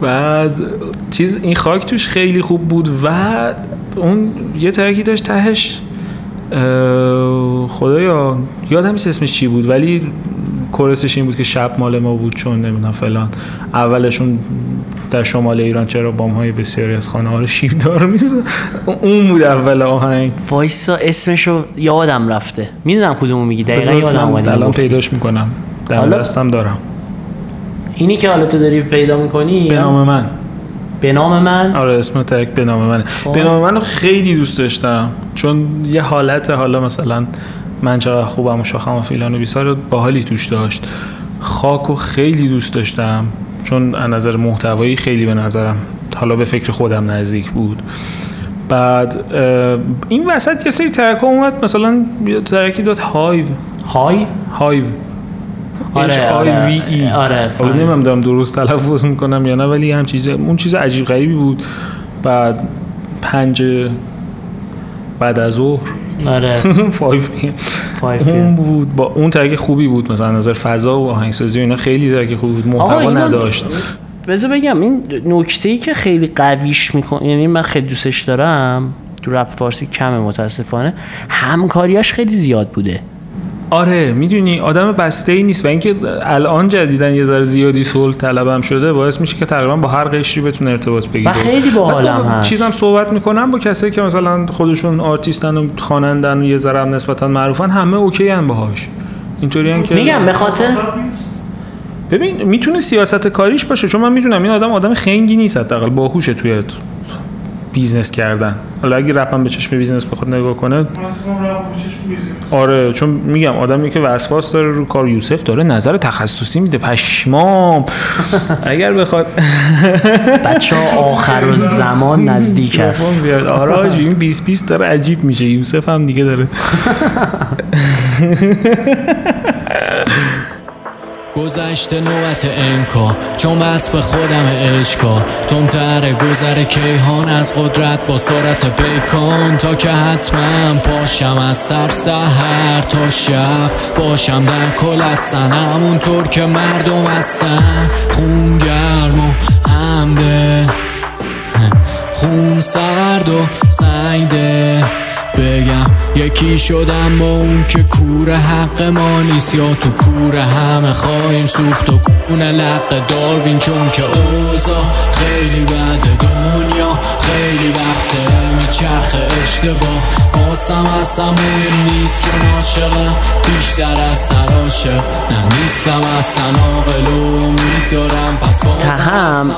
بعد چیز این خاک توش خیلی خوب بود و اون یه ترکی داشت تهش. خدایا یادم نیست اسمش چی بود ولی کورسش این بود که شب مال ما بود چون نمی‌دونم فلان. اولشون در شمال ایران چرا بام های بسیاری از خانه ها رو شیب دار میزن؟ اون بود اول آهنگ.
وایسا اسمشو یادم رفته. می‌دونم کدومو میگی. دقیقا یادم
من
اومد
الان. پیداش می‌کنم. در دستم دارم.
اینی که حالا تو داری پیدا می‌کنی؟
به نام من.
به نام من؟
آره اسم ترک به نام منه.
خب.
به نام من رو خیلی دوست داشتم. چون یه حالت حالا مثلا من چقدر خوبم و شاخم و فیلان و بیسار باحالی توش داشت. خاک رو خیلی دوست داشتم. چون از نظر محتوایی خیلی به نظرم حالا به فکر خودم نزدیک بود. بعد این وسط یه سری ترک اومد مثلا ترکی داد هایو.
های؟
هایو.
آره، آره.
H-I-V-E.
آره،
حالا. نمی‌دونم دارم درست تلفظ می‌کنم یا نه ولی هم چیز اون چیز عجیب غریبی بود. بعد پنج بعد از ظهر.
آره.
5
five
اون بود با اون ترک خوبی بود مثلا از نظر فضا و آهنگسازی و اینا خیلی ترک خوبی بود محتوا نداشت.
بذار بگم این نکته ای که خیلی قویش میکنه یعنی من خیلی دوستش دارم تو رپ فارسی کمه متاسفانه همکاریاش خیلی زیاد بوده.
آره می‌دونی آدم بسته ای نیست و اینکه الان جدیدن یه ذره زیادی صلح طلبم شده باعث میشه که تقریبا با هر قشری بتونه ارتباط بگیره.
و خیلی باحالم هست.
چیزم صحبت می‌کنم با کسایی که مثلا خودشون آرتیستن و خوانندن و یه ذره هم نسبتا معروفن همه اوکی ان باهاش. اینطوری که
میگم به خاطر
ببین می‌تونه سیاست کاریش باشه چون من می‌دونم این آدم آدم خنگی نیست حداقل باهوشه توی بیزنس کردن. حالا اگه رپم به چشم بیزنس بخواد نگاه کنه آره چون میگم آدمی که وسواس داره رو کار یوسف داره نظر تخصصی میده. پشمام. اگر بخواد.
بچه آخرالزمان نزدیک است.
آره این 20 20 داره عجیب میشه. یوسف هم دیگه داره.
گذشته نوبت انکا. چون بس به خودم اشکا تندتر گذر کیهان از قدرت با سرعت پیکان تا که حتما پاشم از سر سهر تا شب باشم در کل هستن همونطور که مردم هستن. خون گرم و همده خون سرد و سنگده بگم. یکی شدم با اون که کور حق ما نیست. یا تو کور همه خواهیم سوخت و کونه لق داروین چون که اوزا خیلی بد دنیا. خیلی وقته میچرخه اشتباه. باسم اصلا مهم نیست. چون عاشقه بیشتر از سر عاشق. نه نیستم اصلا عاقل و امید دارم پس بازم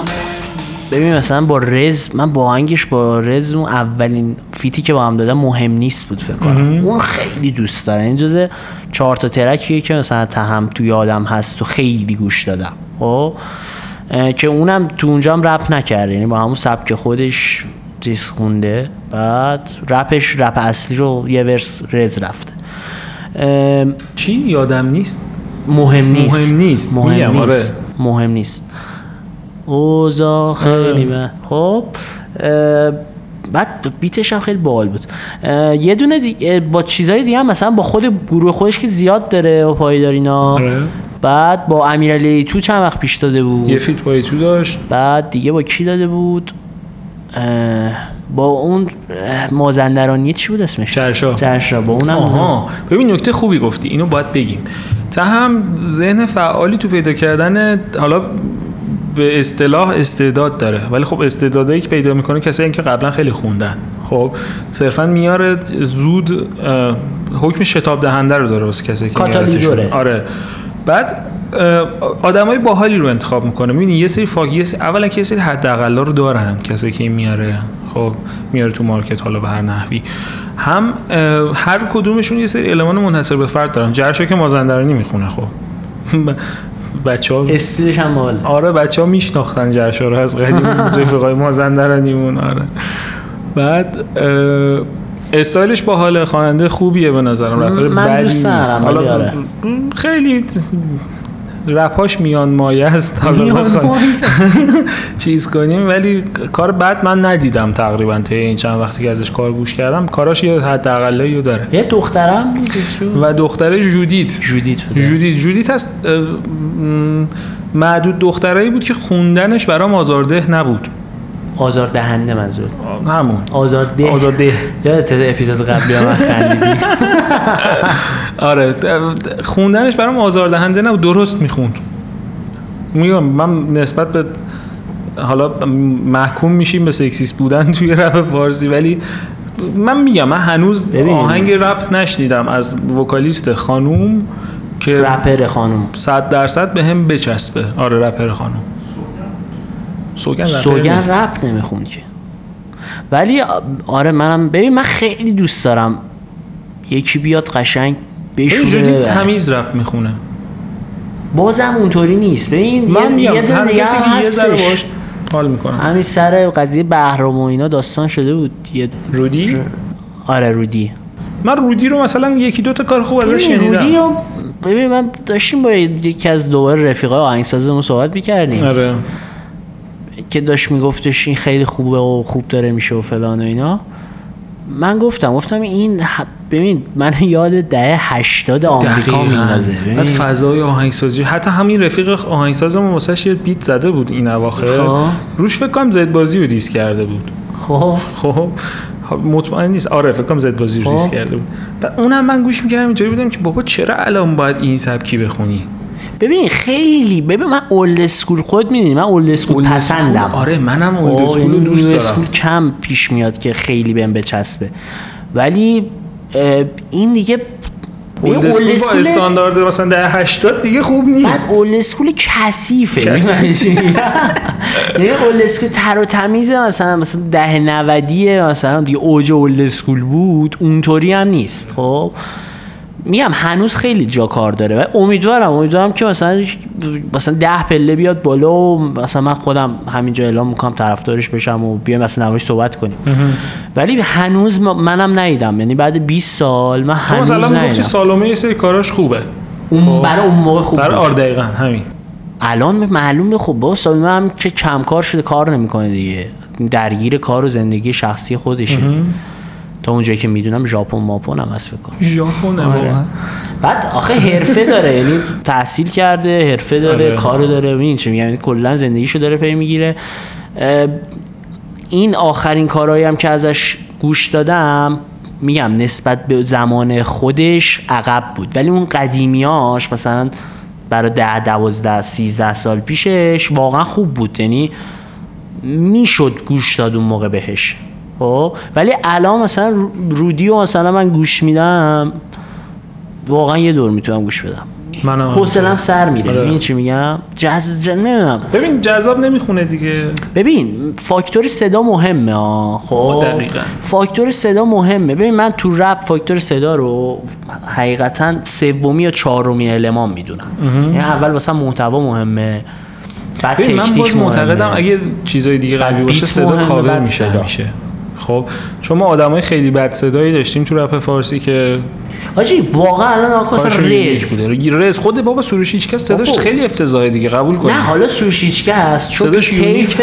ببین مثلا با رز من با آهنگش با رز اون اولین فیتی که با هم دادم مهم نیست بود فکر کنم. اون خیلی دوست دارم. این جزء چهار تا ترکیه که مثلا تهم تو یادم هست و خیلی گوش دادم. خب؟ که اونم تو اونجا هم رپ نکرد یعنی با همون سبک خودش چیز خونده. بعد رپش رپ اصلی رو یه ورس رز رفته.
چی؟ یادم نیست.
مهم نیست.
مهم نیست.
مهم
آره.
نیست. مهم نیست. اوزا خیلی به خب اه، بعد بیتش هم خیلی باحال بود. یه دونه دیگه با چیزهای دیگه هم مثلا با خود گروه خودش که زیاد داره و پایدارینا
آره.
بعد با امیرعلی تو چند وقت پیش داده بود؟
یه فیت با تو داشت.
بعد دیگه با کی داده بود؟ با اون مازندرانی چی بود اسمش؟
چرشا
چرشا با اونم
آها. ببین نکته خوبی گفتی اینو باید بگیم. تا هم ذهن فعالی تو پیدا کردن حالا به اصطلاح استعداد داره. ولی خب استعدادایی که پیدا می‌کنه کسایی که قبلا خیلی خوندن. خب صرفا میاره زود حکم شتاب دهنده رو داره واسه کسایی که. آره. بعد آدمای باحالی رو انتخاب می‌کنه. می‌بینی یه سری فاک یه سری اولا که یه سری حداقلا رو دارن کسی که این میاره. خب میاره تو مارکت حالا به هر نحوی. هم هر کدومشون یه سری المان منحصر به فرد دارن. جرشا که مازندرانی می‌خونه خب. بچه ها
استیلش هم باحاله
آره بچه ها میشناختن جرشا رو از قدیم رفیقای مازندرانیمون آره بعد استایلش با حال خواننده خوبیه به نظرم
من
بدی نیست. حالا
آره.
خیلی رپاش میان مایه است. حالا. چیز کنیم. ولی کار بد من ندیدم تقریبا تا این چند وقتی که ازش کار گوش کردم. کاراش یه حداقلایی رو داره.
یه دخترم
و دختره جودیت.
جودیت.
جودیت. جودیت هست معدود دخترایی بود که خوندنش برام آزارده نبود.
آزار دهنده منظور.
همون.
آزار ده.
آزارده
یادت اپیزود قبلی هم خندیدی؟
آره خوندنش برام آزاردهنده نبود درست می‌خوند. میگم من نسبت به حالا محکوم میشیم به سکسیست بودن توی رپ فارسی ولی من میگم من هنوز
ببین.
آهنگ رپ نشنیدم از وکالیست خانوم که
رپر خانم
صد درصد به هم بچسبه. آره رپر خانوم. سوگن
سوگن. رپ نمی‌خوند که. ولی آره منم ببین من خیلی دوست دارم یکی بیاد قشنگ بشوره. ببره.
تمیز رپ می‌خونه.
بازم اونطوری نیست. ببین
من
یه,
ذره
هستش.
حال می‌کنم
همین سر قضیه بهرام و اینا داستان شده بود. یه
رودی؟
آره رودی.
من رودی رو مثلا یکی دو تا کار خوب ازش
ببین رودی
شنیدم
رو- ببین من داشتیم با یکی از دوباره رفیقای آهنگسازمون صحبت می‌کردیم.
آره.
که داشت میگفتش این خیلی خوبه و خوب داره میشه و فلان و اینا من گفتم گفتم این ببین من یاد دهه 80 آمریکا میندازه.
از فضای آهنگسازی حتی همین رفیق آهنگسازمون واسش یه بیت زده بود این اواخر.
خب.
روش فکر کنم زد بازی رو دیس کرده بود.
خب.
خب. ها، مطمئن نیست. آره فکر کنم زد بازی رو ریس
خب.
کرده بود. بعد اونم من گوش می‌کردم اینطوری بودم که بابا چرا الان باید این سبکی بخونی؟
ببین خیلی. ببین من old school خود می‌دونی من old school پسندم.
آره منم old school
یعنی
دوست دارم.
school کم پیش میاد که خیلی بهم بچسبه. ولی این دیگه old
school با استاندارد مثلا دهه 80 دیگه خوب
بعد
نیست
old school کثیفه؟ یعنی old school تر و تمیزه مثلا مثلا دهه 90 مثلا دیگه اوج old school بود اونطوری هم نیست خب؟ میگم هنوز خیلی جا کار داره و امیدوارم امیدوارم که مثلا مثلا ده پله بیاد بالا و مثلا من خودم همینجا اعلام می‌کنم طرفدارش بشم و بیایم مثلا نمایش صحبت کنیم. ولی هنوز منم ندیدم. یعنی بعد 20 سال من هنوز
مثلا می‌گفتی
ندیدم.
سالومه یه سری کاراش خوبه.
اون برای اون موقع خوب
برای. آر دقیقا همین.
الان معلومه خب با سالمه هم که کمکار شده کار نمی‌کنه دیگه. درگیر کار و زندگی شخصی خودشه. تا اونجایی که می‌دونم ژاپن ماپن هم هست فکر کنم.
ژاپن
آره. بعد آخه حرفه داره یعنی تحصیل کرده حرفه داره
آره.
کار داره ببین چی میگم یعنی کلا زندگیشو داره پی می‌گیره. این آخرین کارهایی هم که ازش گوش دادم میگم نسبت به زمان خودش عقب بود. ولی اون قدیمیاش مثلا برای ده دوازده سیزده سال پیشش واقعا خوب بود. یعنی می‌شد گوش داد اون موقع بهش. خب. ولی الان مثلا رو- رودی و مثلا من گوش میدم واقعا یه دور می‌تونم گوش بدم.
منم.
حوصلم سر میره.
آره.
این چی میگم؟ جز نمی‌دونم.
ببین جذاب نمی‌خونه دیگه.
ببین فاکتور صدا مهمه خب.
دقیقاً.
فاکتور صدا مهمه. ببین من تو رپ فاکتور صدا رو حقیقتا سومی یا چهارمی المان می‌دونم. یعنی اول واسه محتوا مهمه بعد
ببین من باز
تکنیک
معتقدم. اگه چیزای دیگه قوی باشه صدا کاور میشه. خب چون ما آدمای خیلی بد صدایی داشتیم تو رپ فارسی که
حاجی واقعا الان
یونیک
رز.
بوده. رز خود بابا سروش هیچکس صداش. خیلی افتضاحه دیگه قبول کن
نه حالا سوشیچکه است چون
صداش
تیف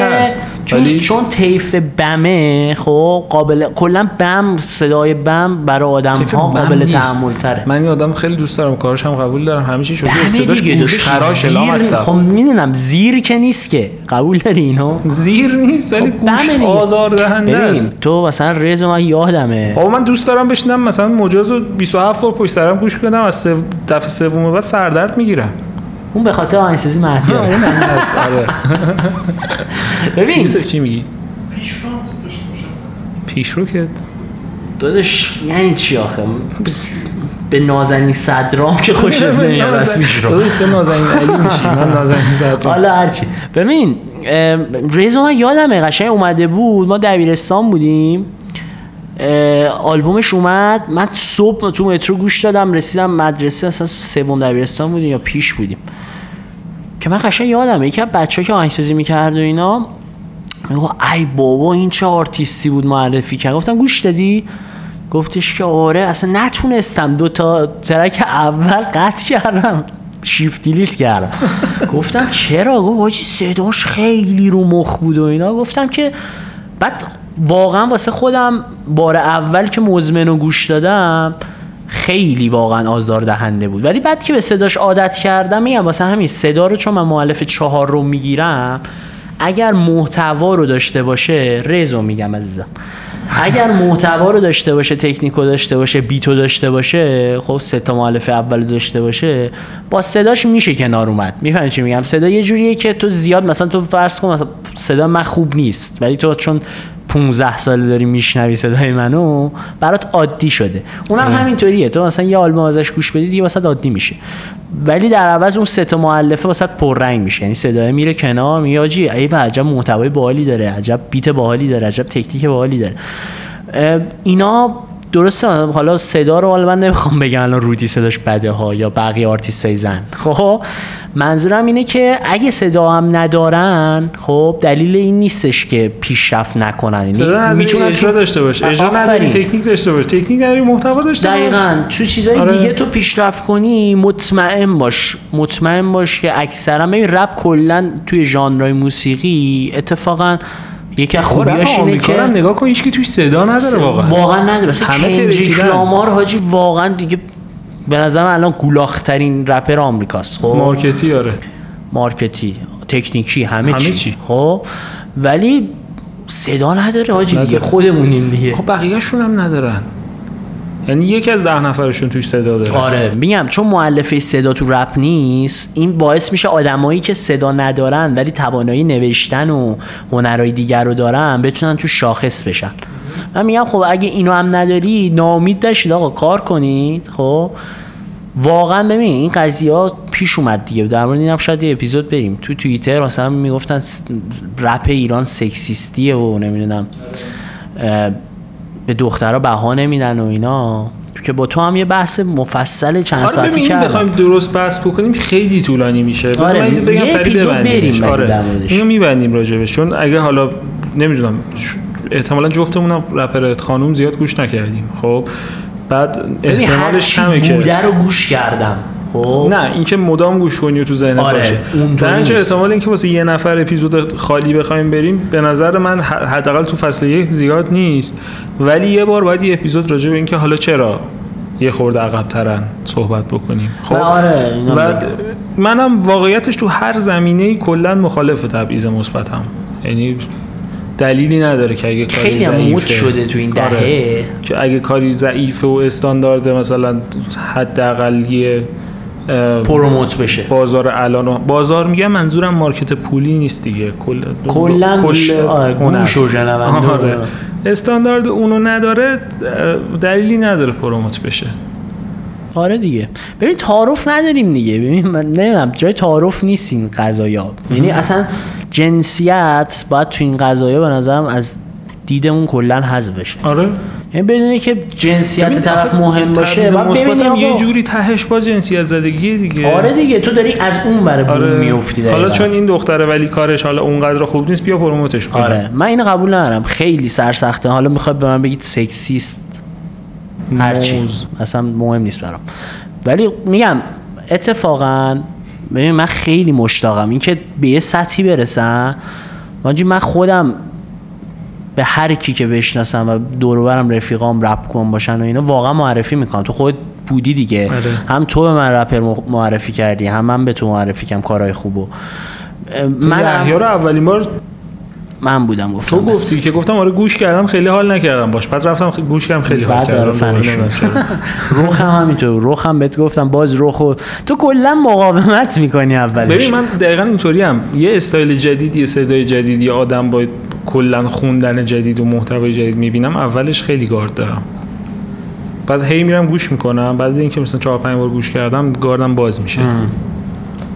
چون,
ولی-
چون تیف بمه خب قابل کلا بم صدای بم برای آدم ها قابل تحمل تره
من این آدم خیلی دوست دارم کارش هم قبول دارم همیشه شده.
بمه
صداش گوش خراش هست
خب می‌دونم زیر که نیست که. قبول داری اینو؟
زیر نیست ولی
خب
گوش
بمه دیگه.
آزار دهنده است.
تو مثلا رز من یادمه.
بابا من دوست دارم بشینم مثلا مجاز رو 27 بار پشت سرم گوش کنم از. دفعه سوم بعد سردرد می‌گیرم.
اون به خاطر آهنگسازی
اون هم هست آره.
ببین.
چی میگی؟
پیش رو
که
داداش یعنی چی آخه؟ به نازنین صدرام که خوشت نمیاد از پیش رو
داداش تو نازنین علی میشی من نازنین صدرام.
حالا هرچی ببین من یادمه قشنگ اومده بود ما دبیرستان بودیم. آلبومش اومد. من صبح تو مترو گوش دادم رسیدم مدرسه اصلا سوم دبیرستان بودیم یا پیش بودیم. که من قشنگ یادمه یکی از بچه که آهنگسازی می‌کرد و اینا میگه ای بابا این چه آرتیستی بود معرفی کرد. گفتم گوش دادی؟ گفتش که آره اصلا نتونستم. دو تا ترک اول قطع کردم shift delete کردم. گفتم چرا؟ گفت صداش خیلی رو مخ بود و اینا. گفتم که بعد واقعا واسه خودم بار اول که مزمن رو گوش دادم خیلی واقعا آزار دهنده بود. ولی بعد که به صداش عادت کردم میگم واسه همین صدا رو چون من مؤلف چهار رو می‌گیرم اگر محتوا رو داشته باشه رزو میگم عزیزم. اگر محتوا رو داشته باشه تکنیکو داشته باشه بیتو داشته باشه خب سه تا مؤلف اول داشته باشه با صداش میشه کنار اومد. می‌فهمی چی میگم؟ صدا یه جوریه که تو زیاد مثلا تو فرض کن مثلا صدا من خوب نیست ولی تو چون 15 ساله داری میشنوی صدای منو برات عادی شده. اونم همینطوریه. تو مثلا یه آلبوم ازش گوش بدی دیگه واسه عادی میشه. ولی در عوض اون سه تا مؤلفه واسه پررنگ میشه. یعنی صدای میره کنار میگه آجی ای و عجب محتوای باحالی داره عجب بیت باحالی داره عجب تکنیک باحالی داره. اینا درسته حالا صدا رو حالا من نمی‌خوام بگم الان رودی صداش بده ها یا بقیه آرتیستای زن خب منظورم اینه که اگه صدا هم ندارن خب دلیل این نیستش که پیشرفت نکنن یعنی می‌تونن
اجرا داشته باش اجرا نداری. تکنیک داشته باش تکنیک نداری محتوا داشته باش
دقیقا تو چیزای
آره.
دیگه تو پیشرفت کنی مطمئن باش مطمئن باش که اکثرا ببین رپ کلا توی ژانرهای موسیقی اتفاقا یکی از
رپ
خوبیاش اینه که
نگاه کن هیچ کی توش صدا نداره واقعا
واقعا نداره مثلا
همه
کندریک. لامار حاجی واقعا دیگه به نظر من الان گولاخترین رپر آمریکاست خب
مارکتی آره
مارکتی تکنیکی همه,
همه
چی.
چی.
خب ولی صدا نداره حاجی دیگه. خودمونیم دیگه
خب بقیه‌شون هم ندارن یعنی یکی از ده نفرشون توش صدا داره.
آره میگم چون مؤلفه صدا تو رپ نیست این باعث میشه آدمایی که صدا ندارن ولی توانایی نوشتن و هنرهای دیگر رو دارن بتونن تو شاخص بشن. من میگم خب اگه اینو هم نداری ناامید نشید آقا کار کنید. خب؟ واقعا ببین این قضیه ها پیش اومد دیگه. در مورد اینم شاید یه اپیزود بریم. تو توییتر مثلا می‌گفتن رپ ایران سکسیستیه و نمی‌دونم به دخترها بها نمیدن و اینا. که با تو هم یه بحث مفصل چند
آره
ساعتی کردم.
بخوایم درست بحث بکنیم خیلی طولانی میشه.
آره،
من بگم سریع
ولی
آره. اینو میبندیم راجبش. چون اگه حالا نمی‌دونم احتمالا جفتمونم رپر خانوم زیاد گوش نکردیم خب؟ بعد احتمالش کمه که
بوده رو گوش کردم.
نه اینکه مدام گوش کنی و تو ذهنت
آره،
باشه.
اونطوری.
احتمال اینکه واسه یه نفر اپیزود خالی بخوایم بریم به نظر من حداقل تو فصل یک زیاد نیست. ولی یه بار باید یه اپیزود راجع به اینکه حالا چرا یه خورده عقب ترن صحبت بکنیم. خب؟
آره،
و. منم واقعیتش تو هر زمینه کلا مخالف تبعیض مثبتم. یعنی دلیلی نداره که اگه کاری
خیلی مود شده تو این
آره.
دهه.
که اگه کاری ضعیفه و استاندارد مثلا حداقل یه
پروموت بشه.
بازار الان بازار میگم منظورم مارکت پولی نیست دیگه. کل
کلا گوش- و
آره. استاندارد اونو نداره دلیلی نداره پروموت بشه.
آره دیگه. ببین تعارف نداریم دیگه. ببین من نمی‌دونم جای تعارف نیست این قضايا یعنی اصلا جنسیت باید تو این قضايا به نظرم از دیدمون کلا حذف بشه.
آره.
یعنی بدونه که جنسیت طرف مهم باشه
تبعیض
باید
مثبت
ببینی
هم یه جوری تهش باز جنسیت زدگی دیگه.
آره دیگه تو داری از اون بره
آره.
میفتی
حالا. چون این دختره ولی کارش حالا اونقدر خوب نیست بیا پروموتش کن
آره من اینو قبول ندارم. خیلی سرسخته. حالا می‌خواد به من بگید سکسیست هرچی. اصلا مهم نیست برام. ولی میگم اتفاقا ببین من خیلی مشتاقم اینکه به یه سطحی برسم. من خودم به هر کی که بشناسم و دور و برم رفیقام رپ کن باشن و اینا واقعا معرفی می‌کنم تو خود بودی دیگه.
آره.
هم تو به من رپر معرفی کردی هم من به تو معرفی کردم کارهای خوبو
من یحیی رو اولین بار
من بودم گفتم
تو گفتی که گفتم آره گوش کردم خیلی حال نکردم باش. بعد رفتم خ- گوش کردم خیلی حال کردم. چرا.
رخم همینطور رخم بهت گفتم باز رخو تو کلا مقاومت می‌کنی اولش.
ببین من دقیقا اینطوری هم یه استایل جدید یه صدای جدید یه آدم با کلا خوندن جدید و محتوای جدید می‌بینم اولش خیلی گارد دارم. بعد هی میرم گوش می‌کنم بعد اینکه مثلا چهار پنج بار گوش کردم گاردم باز میشه.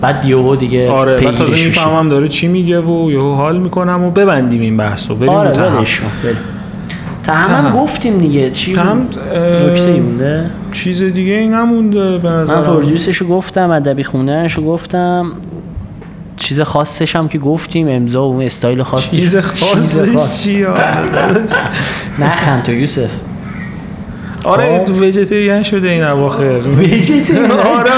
بعد یهو دیگه
آره بعد تازه. می‌فهمم داره چی میگه و یهو حال می‌کنم و ببندیم این بحثو بریم
آره
تهم.
تهم. هم گفتیم دیگه. چی
تهم،
نکته مونده؟
چیز دیگه ای نمونده به
من
نظرم
پرودیوسشو گفتم ادبی خوندنشو گفتم. چیز خاصش هم که گفتیم امضا و اون استایل خاصش.
چیز
چیز
خاصی
خاص.
چی
نخند تو یوسف.
آره
خب.
ویژیتریان شده این اواخر.
ویژیتریان؟
آره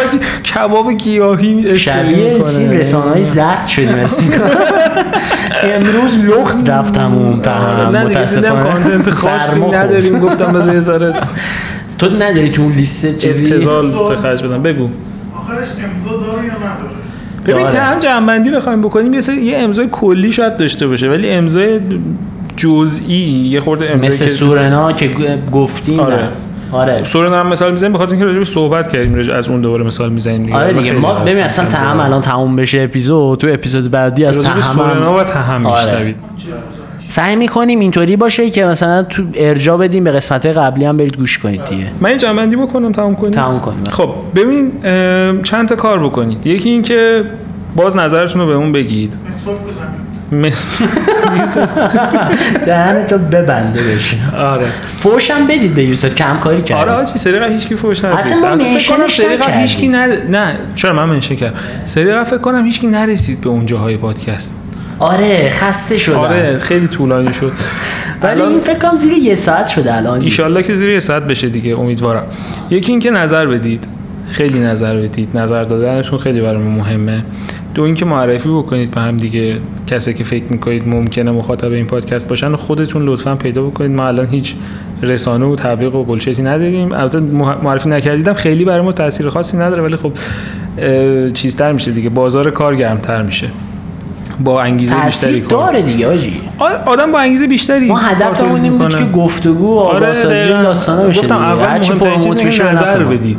کباب گیاهی استری
شبیه. چی؟ رسانه های زرد شدیم امروز لخت رفت تموم تمام
نه دیگه دیدم کانتنت خاصی. نداریم گفتم بذار یه ذره
تو نداری تو اون لیست چیزی؟
ابتذال به خرج بدم. بگو.
آخرش امضا داره یا نداره؟
ببین
داره.
تهم جنبندی بخوایم بکنیم یه یه امضای کلی شاید داشته باشه ولی امضای جزئی یه خورده امضای
مثل
که
سورنا که گفتیم
آره.
نه آره
سورن هم مثال می‌زنیم بخاطر اینکه راجع به صحبت کردیم راجع از اون دوباره مثال می‌زنیم دیگه
آره دیگه ما ببین اصلا. تهم الان تموم بشه اپیزود تو اپیزود بعدی از تهم
سورنا و تهم
آره.
میشنوید
سعی می‌کنیم اینطوری باشه که مثلا تو ارجا بدیم به قسمت قبلی هم برید گوش کنید دیگه.
من این جنبندی بکنم تمام کنیم
تموم کنیم
خب ببین چند تا کار بکنید. یکی این که باز نظرتون رو بهمون بگید.
مسواک بزنید
دهن تو ببنده بشه.
آره.
فوشم بدید به یوسف که همکاری کرد.
آره آجی سری قبل هیچ کی فوش نداد.
حتی
کنم
منشنش
سری قبل
نکردیم.
هیچ کی ند... نه چرا من منشن کردم. سری قبل فکر کنم هیچ کی نرسید به اون جاهای پادکست.
آره خسته شدم.
آره خیلی طولانی شد.
ولی
الان
این فکر کنم زیر یه ساعت شده الان.
ایشالله که زیر یه ساعت بشه دیگه امیدوارم. یکی اینکه نظر بدید. خیلی نظر بدید. نظر دادنشون خیلی برای ما مهمه. دو اینکه معرفی بکنید به هم دیگه. کسی که فکر می‌کنید ممکنه مخاطب این پادکست باشن و خودتون لطفا پیدا بکنید. ما الان هیچ رسانه و تبلیغ و بلشتی نداریم. البته معرفی نکردیدم خیلی برای ما تاثیر خاصی نداره ولی خب چیزتر میشه دیگه. بازار کار گرمتر میشه. با انگیزه بیشتری کار
داره دیگه آجی
آدم با انگیزه بیشتری
ما هدفمون این بود. که گفتگو و
آره
این
دقیقاً.
داستانا بشه
گفتم. اول مهمترین چیز که نظر. بدید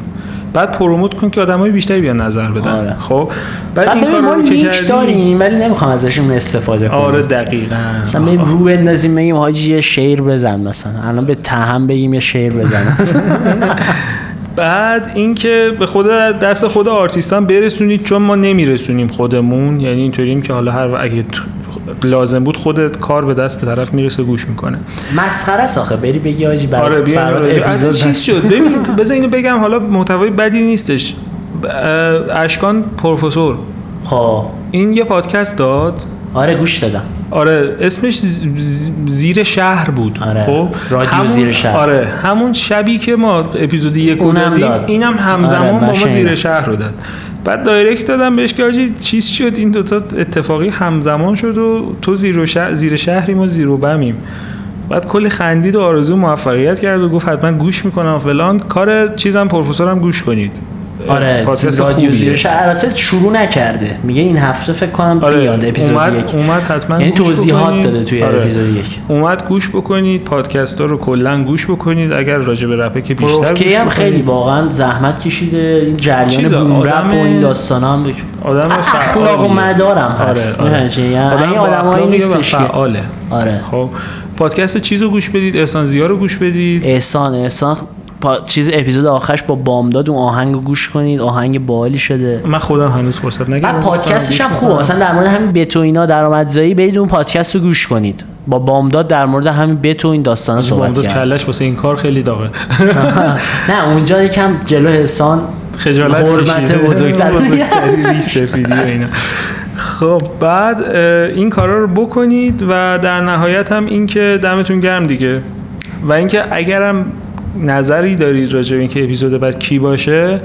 بعد پروموت کن که آدمای بیشتری بیان نظر بدن
آره.
خب بعد
بعد
این
ببین
کار
ما
رو که کردی
داریم ولی نمی‌خوام ازشون استفاده کنیم
آره دقیقاً
مثلا بریم رو بندازیم بگیم حاجی یه شعر بزن مثلا الان به تهم بگیم یه شعر بزن
بعد اینکه به خود دست خود آرتیستان برسونید چون ما نمیرسونیم خودمون. یعنی اینطوریم که حالا هر اگه لازم بود خودت کار به دست طرف می‌رسه گوش می‌کنه.
مسخره است آخه. بری بگی برات
آره
برات اپیزود
چیز. شد. ببین بذار اینو بگم. حالا محتوای بدی نیستش. اشکان پروفسور.
خب.
این یه پادکست داد.
آره گوش دادم.
آره اسمش زیر شهر بود.
آره،
خب؟
رادیو
همون
زیر شهر.
آره همون شبی که ما اپیزود یک رو دادیم
داد.
اینم همزمان
آره،
با ما زیر. شهر رو داد. بعد دایرکت دادم بهش که آجی چیز شد؟ این دوتا اتفاقی همزمان شد و تو زیر, شهر زیر شهری ما زیر و بمیم. بعد کلی خندید و آرزو موفقیت کرد و گفت حتما گوش می‌کنم فلان. کار چیزم پروفسورم گوش کنید.
آره
پادکست
رادیو
خوبیه.
زیر شهر البته شروع نکرده میگه این هفته فکر کنم
آره
بیاد اپیزود
اومد,
یک
اومد حتما
یعنی توضیحات. داده توی
آره.
اپیزود یک
اومد گوش بکنید پادکست ها رو کلا گوش بکنید اگر راجع به رپه که بیشتر
پروفکی
گوش
هم. خیلی واقعا زحمت کشیده این جریان بوم رپ و این داستان هم.
آدم
اخلاق و. مدارم هست
آره، آره.
یعنی
آدم
آدمایی نیستش
فعاله
آره
خب پادکست چیز رو گوش بدید احسان زیا رو گوش بدید
احسان احسان پا... چیز اپیزود آخرش با بامداد اون آهنگ رو گوش کنید آهنگ باحالی شده.
من خودم هنوز فرصت
بعد پادکستش هم خوبه. مثلا در مورد همین بتو اینا درآمدزایی برید اون پادکست رو گوش کنید. با بامداد در مورد همین بتو این داستانا صحبت
بامداد
کرد
کلش واسه این کار خیلی داغه.
نه اونجا یکم جلو حسان
خجالت
حرمت. بزرگتر.
بزرگتری سفیدی و اینا. خب بعد این کارا رو بکنید و در نهایت هم این که دمتون گرم دیگه. و اینکه اگرم نظری دارید راجع به اینکه اپیزود بعد کی باشه؟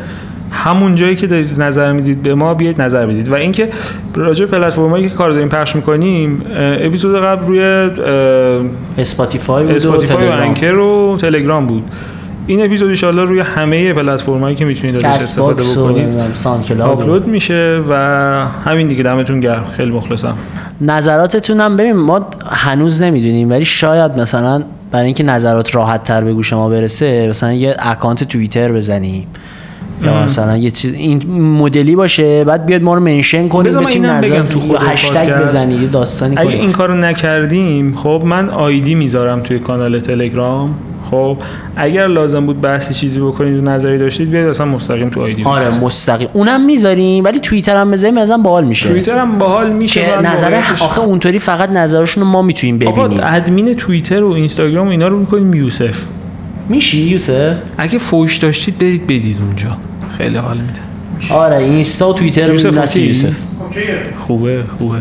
همون جایی که دارید نظر می‌دید به ما بیاید نظر بدید. و اینکه راجع به پلتفرمایی که کار داریم پخش می‌کنیم اپیزود قبل روی
اسپاتیفای بود و
اسپاتیفای و
تلگرام.
انکر و تلگرام بود. این اپیزود ایشالله روی همه پلتفرمایی که می‌تونید ازش استفاده بکنید. آپلود میشه و همین دیگه. دمتون گرم. خیلی مخلصم.
نظراتتون هم ببین ما هنوز نمی‌دونیم ولی شاید مثلا برای اینکه نظرات راحت تر به گوش ما برسه مثلا یه اکانت توییتر بزنیم. یا مثلا یه چیز این مدلی باشه بعد بیاد ما رو منشن کنید بتونیم نظرات
تو خود
هشتگ. بزنید یه داستانی
اگه این کارو نکردیم خب من آیدی می‌ذارم توی کانال تلگرام. خب اگر لازم بود بحثی چیزی بکنید و نظری داشتید بیاید اصلا مستقیم تو آیدی
آره مستقیم. اونم می‌ذاریم ولی توییتر هم بزنیم مثلا باحال میشه.
توییتر هم باحال میشه
که نظر آخه اونطوری فقط نظرشون رو ما می‌تونیم
آقا
ببینیم.
ادمین توییتر و اینستاگرام و اینا رو می‌کنیم یوسف.
میشی یوسف؟
اگه فوش داشتید برید بدید اونجا. خیلی حال میده.
آره اینستا و توییتر رو
یوسف. خوبه خوبه.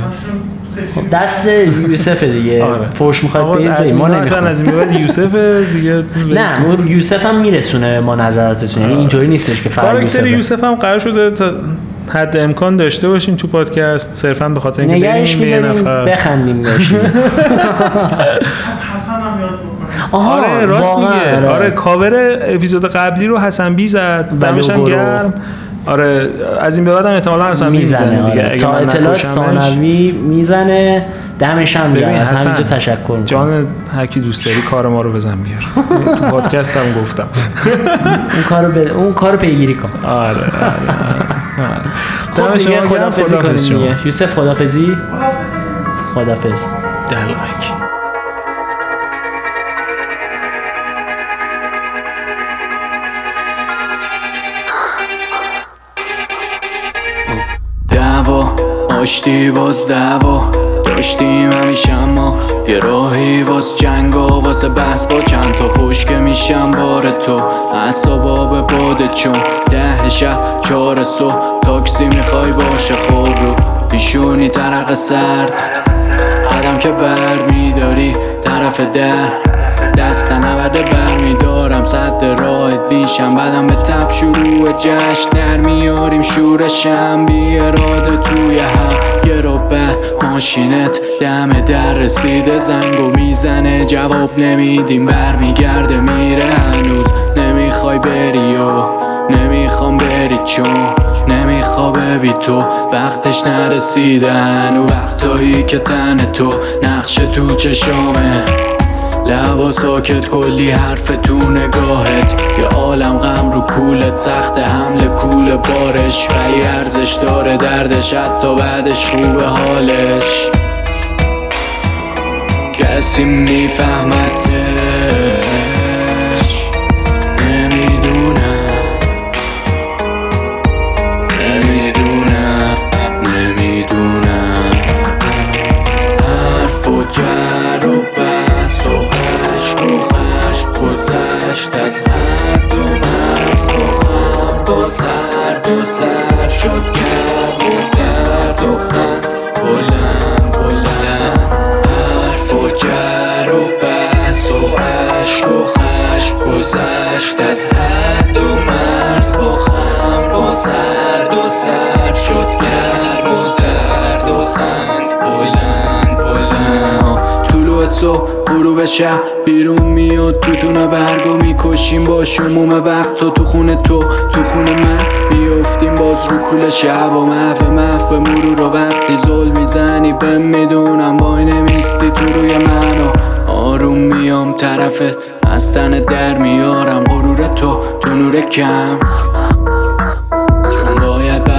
خب دست یوسف دیگه.
آره.
فوش می‌خواد برید. ما نمی‌خوایم
از این یوسف دیگه
نه اون یوسف هم میرسونه ما نظراتتون یعنی اینطوری نیستش که فقط یوسف
یوسف هم قرار شده تا حد امکان داشته باشیم تو پادکست. صرفا به خاطر اینکه
میداریم
نفر.
بخندیم باشیم
از حسن هم یاد
آها
آره راست میگه. آره. کاور اپیزود قبلی رو حسن بی زد. دمش
لوگو رو.
گرم. آره از این به بعد هم احتمالاً بی
می‌زنه آره. تا اطلاع. ثانوی می‌زنه دمش هم
ببین
از
حسن
همینجا تشکر می‌کنم.
جان هر کی دوست داری کار ما رو بزن بیار. تو پادکست هم گفتم.
اون کارو ب... اون کارو پیگیری کن.
آره آره, آره.
خب دیگه خدافظی کنیم یوسف خدافظی خدافظ
دلغک
دعوا آشتی باز دعوا داشتیم همیشه اما یه راهی واس جنگ و واسه بحث با چند تا فوش که میشم بار تو. اصابا به باد چون ده شب چهار سو تاکسی می‌خوای باشه خوب رو پیشونی ترق سرد قدم که بر میداری طرف در. دست نورده بر میدارم صد راحت بیشم. بعدم به تب شروع جشن در میاریم شورشم. بی اراده توی هم. یه رو به ماشینت دم در رسیده. زنگو می‌زنه. جواب نمیدیم. برمیگرده. میره هنوز. نمی‌خوای بری و نمی‌خوام بری چون نمیخوابه بی تو. وقتش نرسیدن و وقتایی که تن تو نقش تو چشامه لبا ساکت کلی حرف تو نگاهت. یه عالم غم رو کولت سخت حمل کول بارش. ولی ارزش داره دردش حتی بعدش خوبه حالش. کسی میفهمتش گذشت از حد و مرز با خم با سرد و سر شد گرم و درد و خند. بلند بلند حرف و جر و بس و عشق و خشم گذشت. از حد و مرز با خم با سرد و سر شد گرم و درد و خند. بلند بلند طلوع صبح غروب شب بیرون میاد توتون برگو می‌کشیم با شموم وقت و تو خونه تو تو خونه من بیفتیم باز رو کل شب و محو محو به مرور و وقتی زل می‌زنی به می‌دونم وای نمیستی تو روی من و آروم میام طرفت از تن در میارم. غرور تو تو نور کم.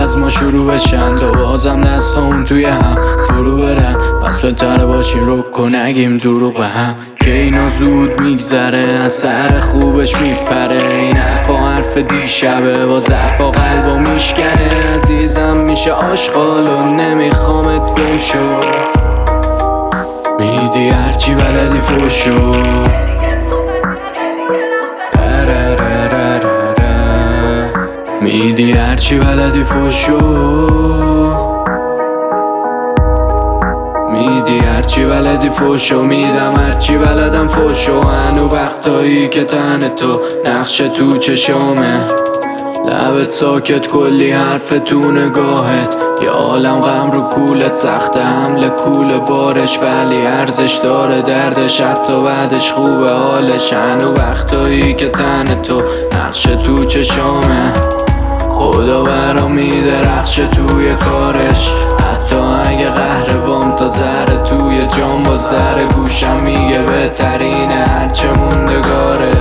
بز ما شروع بشن تو بازم دستامون توی هم فرو برن پس بهتره باشیم رو کن. نگیم دروغ به هم. که اینا زود میگذره از سر خوبش میپره. این حرفا حرف دیشبه با ضعفا قلبا میشکنه. عزیزم میشه آشغال و نمیخوامت گم شو. میدی هرچی بلدی فوشو میدی هرچی بلدی فوشو میدی هرچی بلدی فوشو میدم هرچی بلدم فوشو. هنو وقتایی که تن تو نقش تو چشامه. لبت ساکت کلی حرف تو نگاهت یه عالم غم رو کولت سخت حمل کول بارش. ولی ارزش داره دردش حتی بعدش خوبه حالش. هنو وقتایی که تن تو نقش تو چشامه. خدا برا میدرخش توی کارش. حتی اگه قهر بام تا ذره توی جام باز در گوشم میگه بهترینه هرچه موندگاره.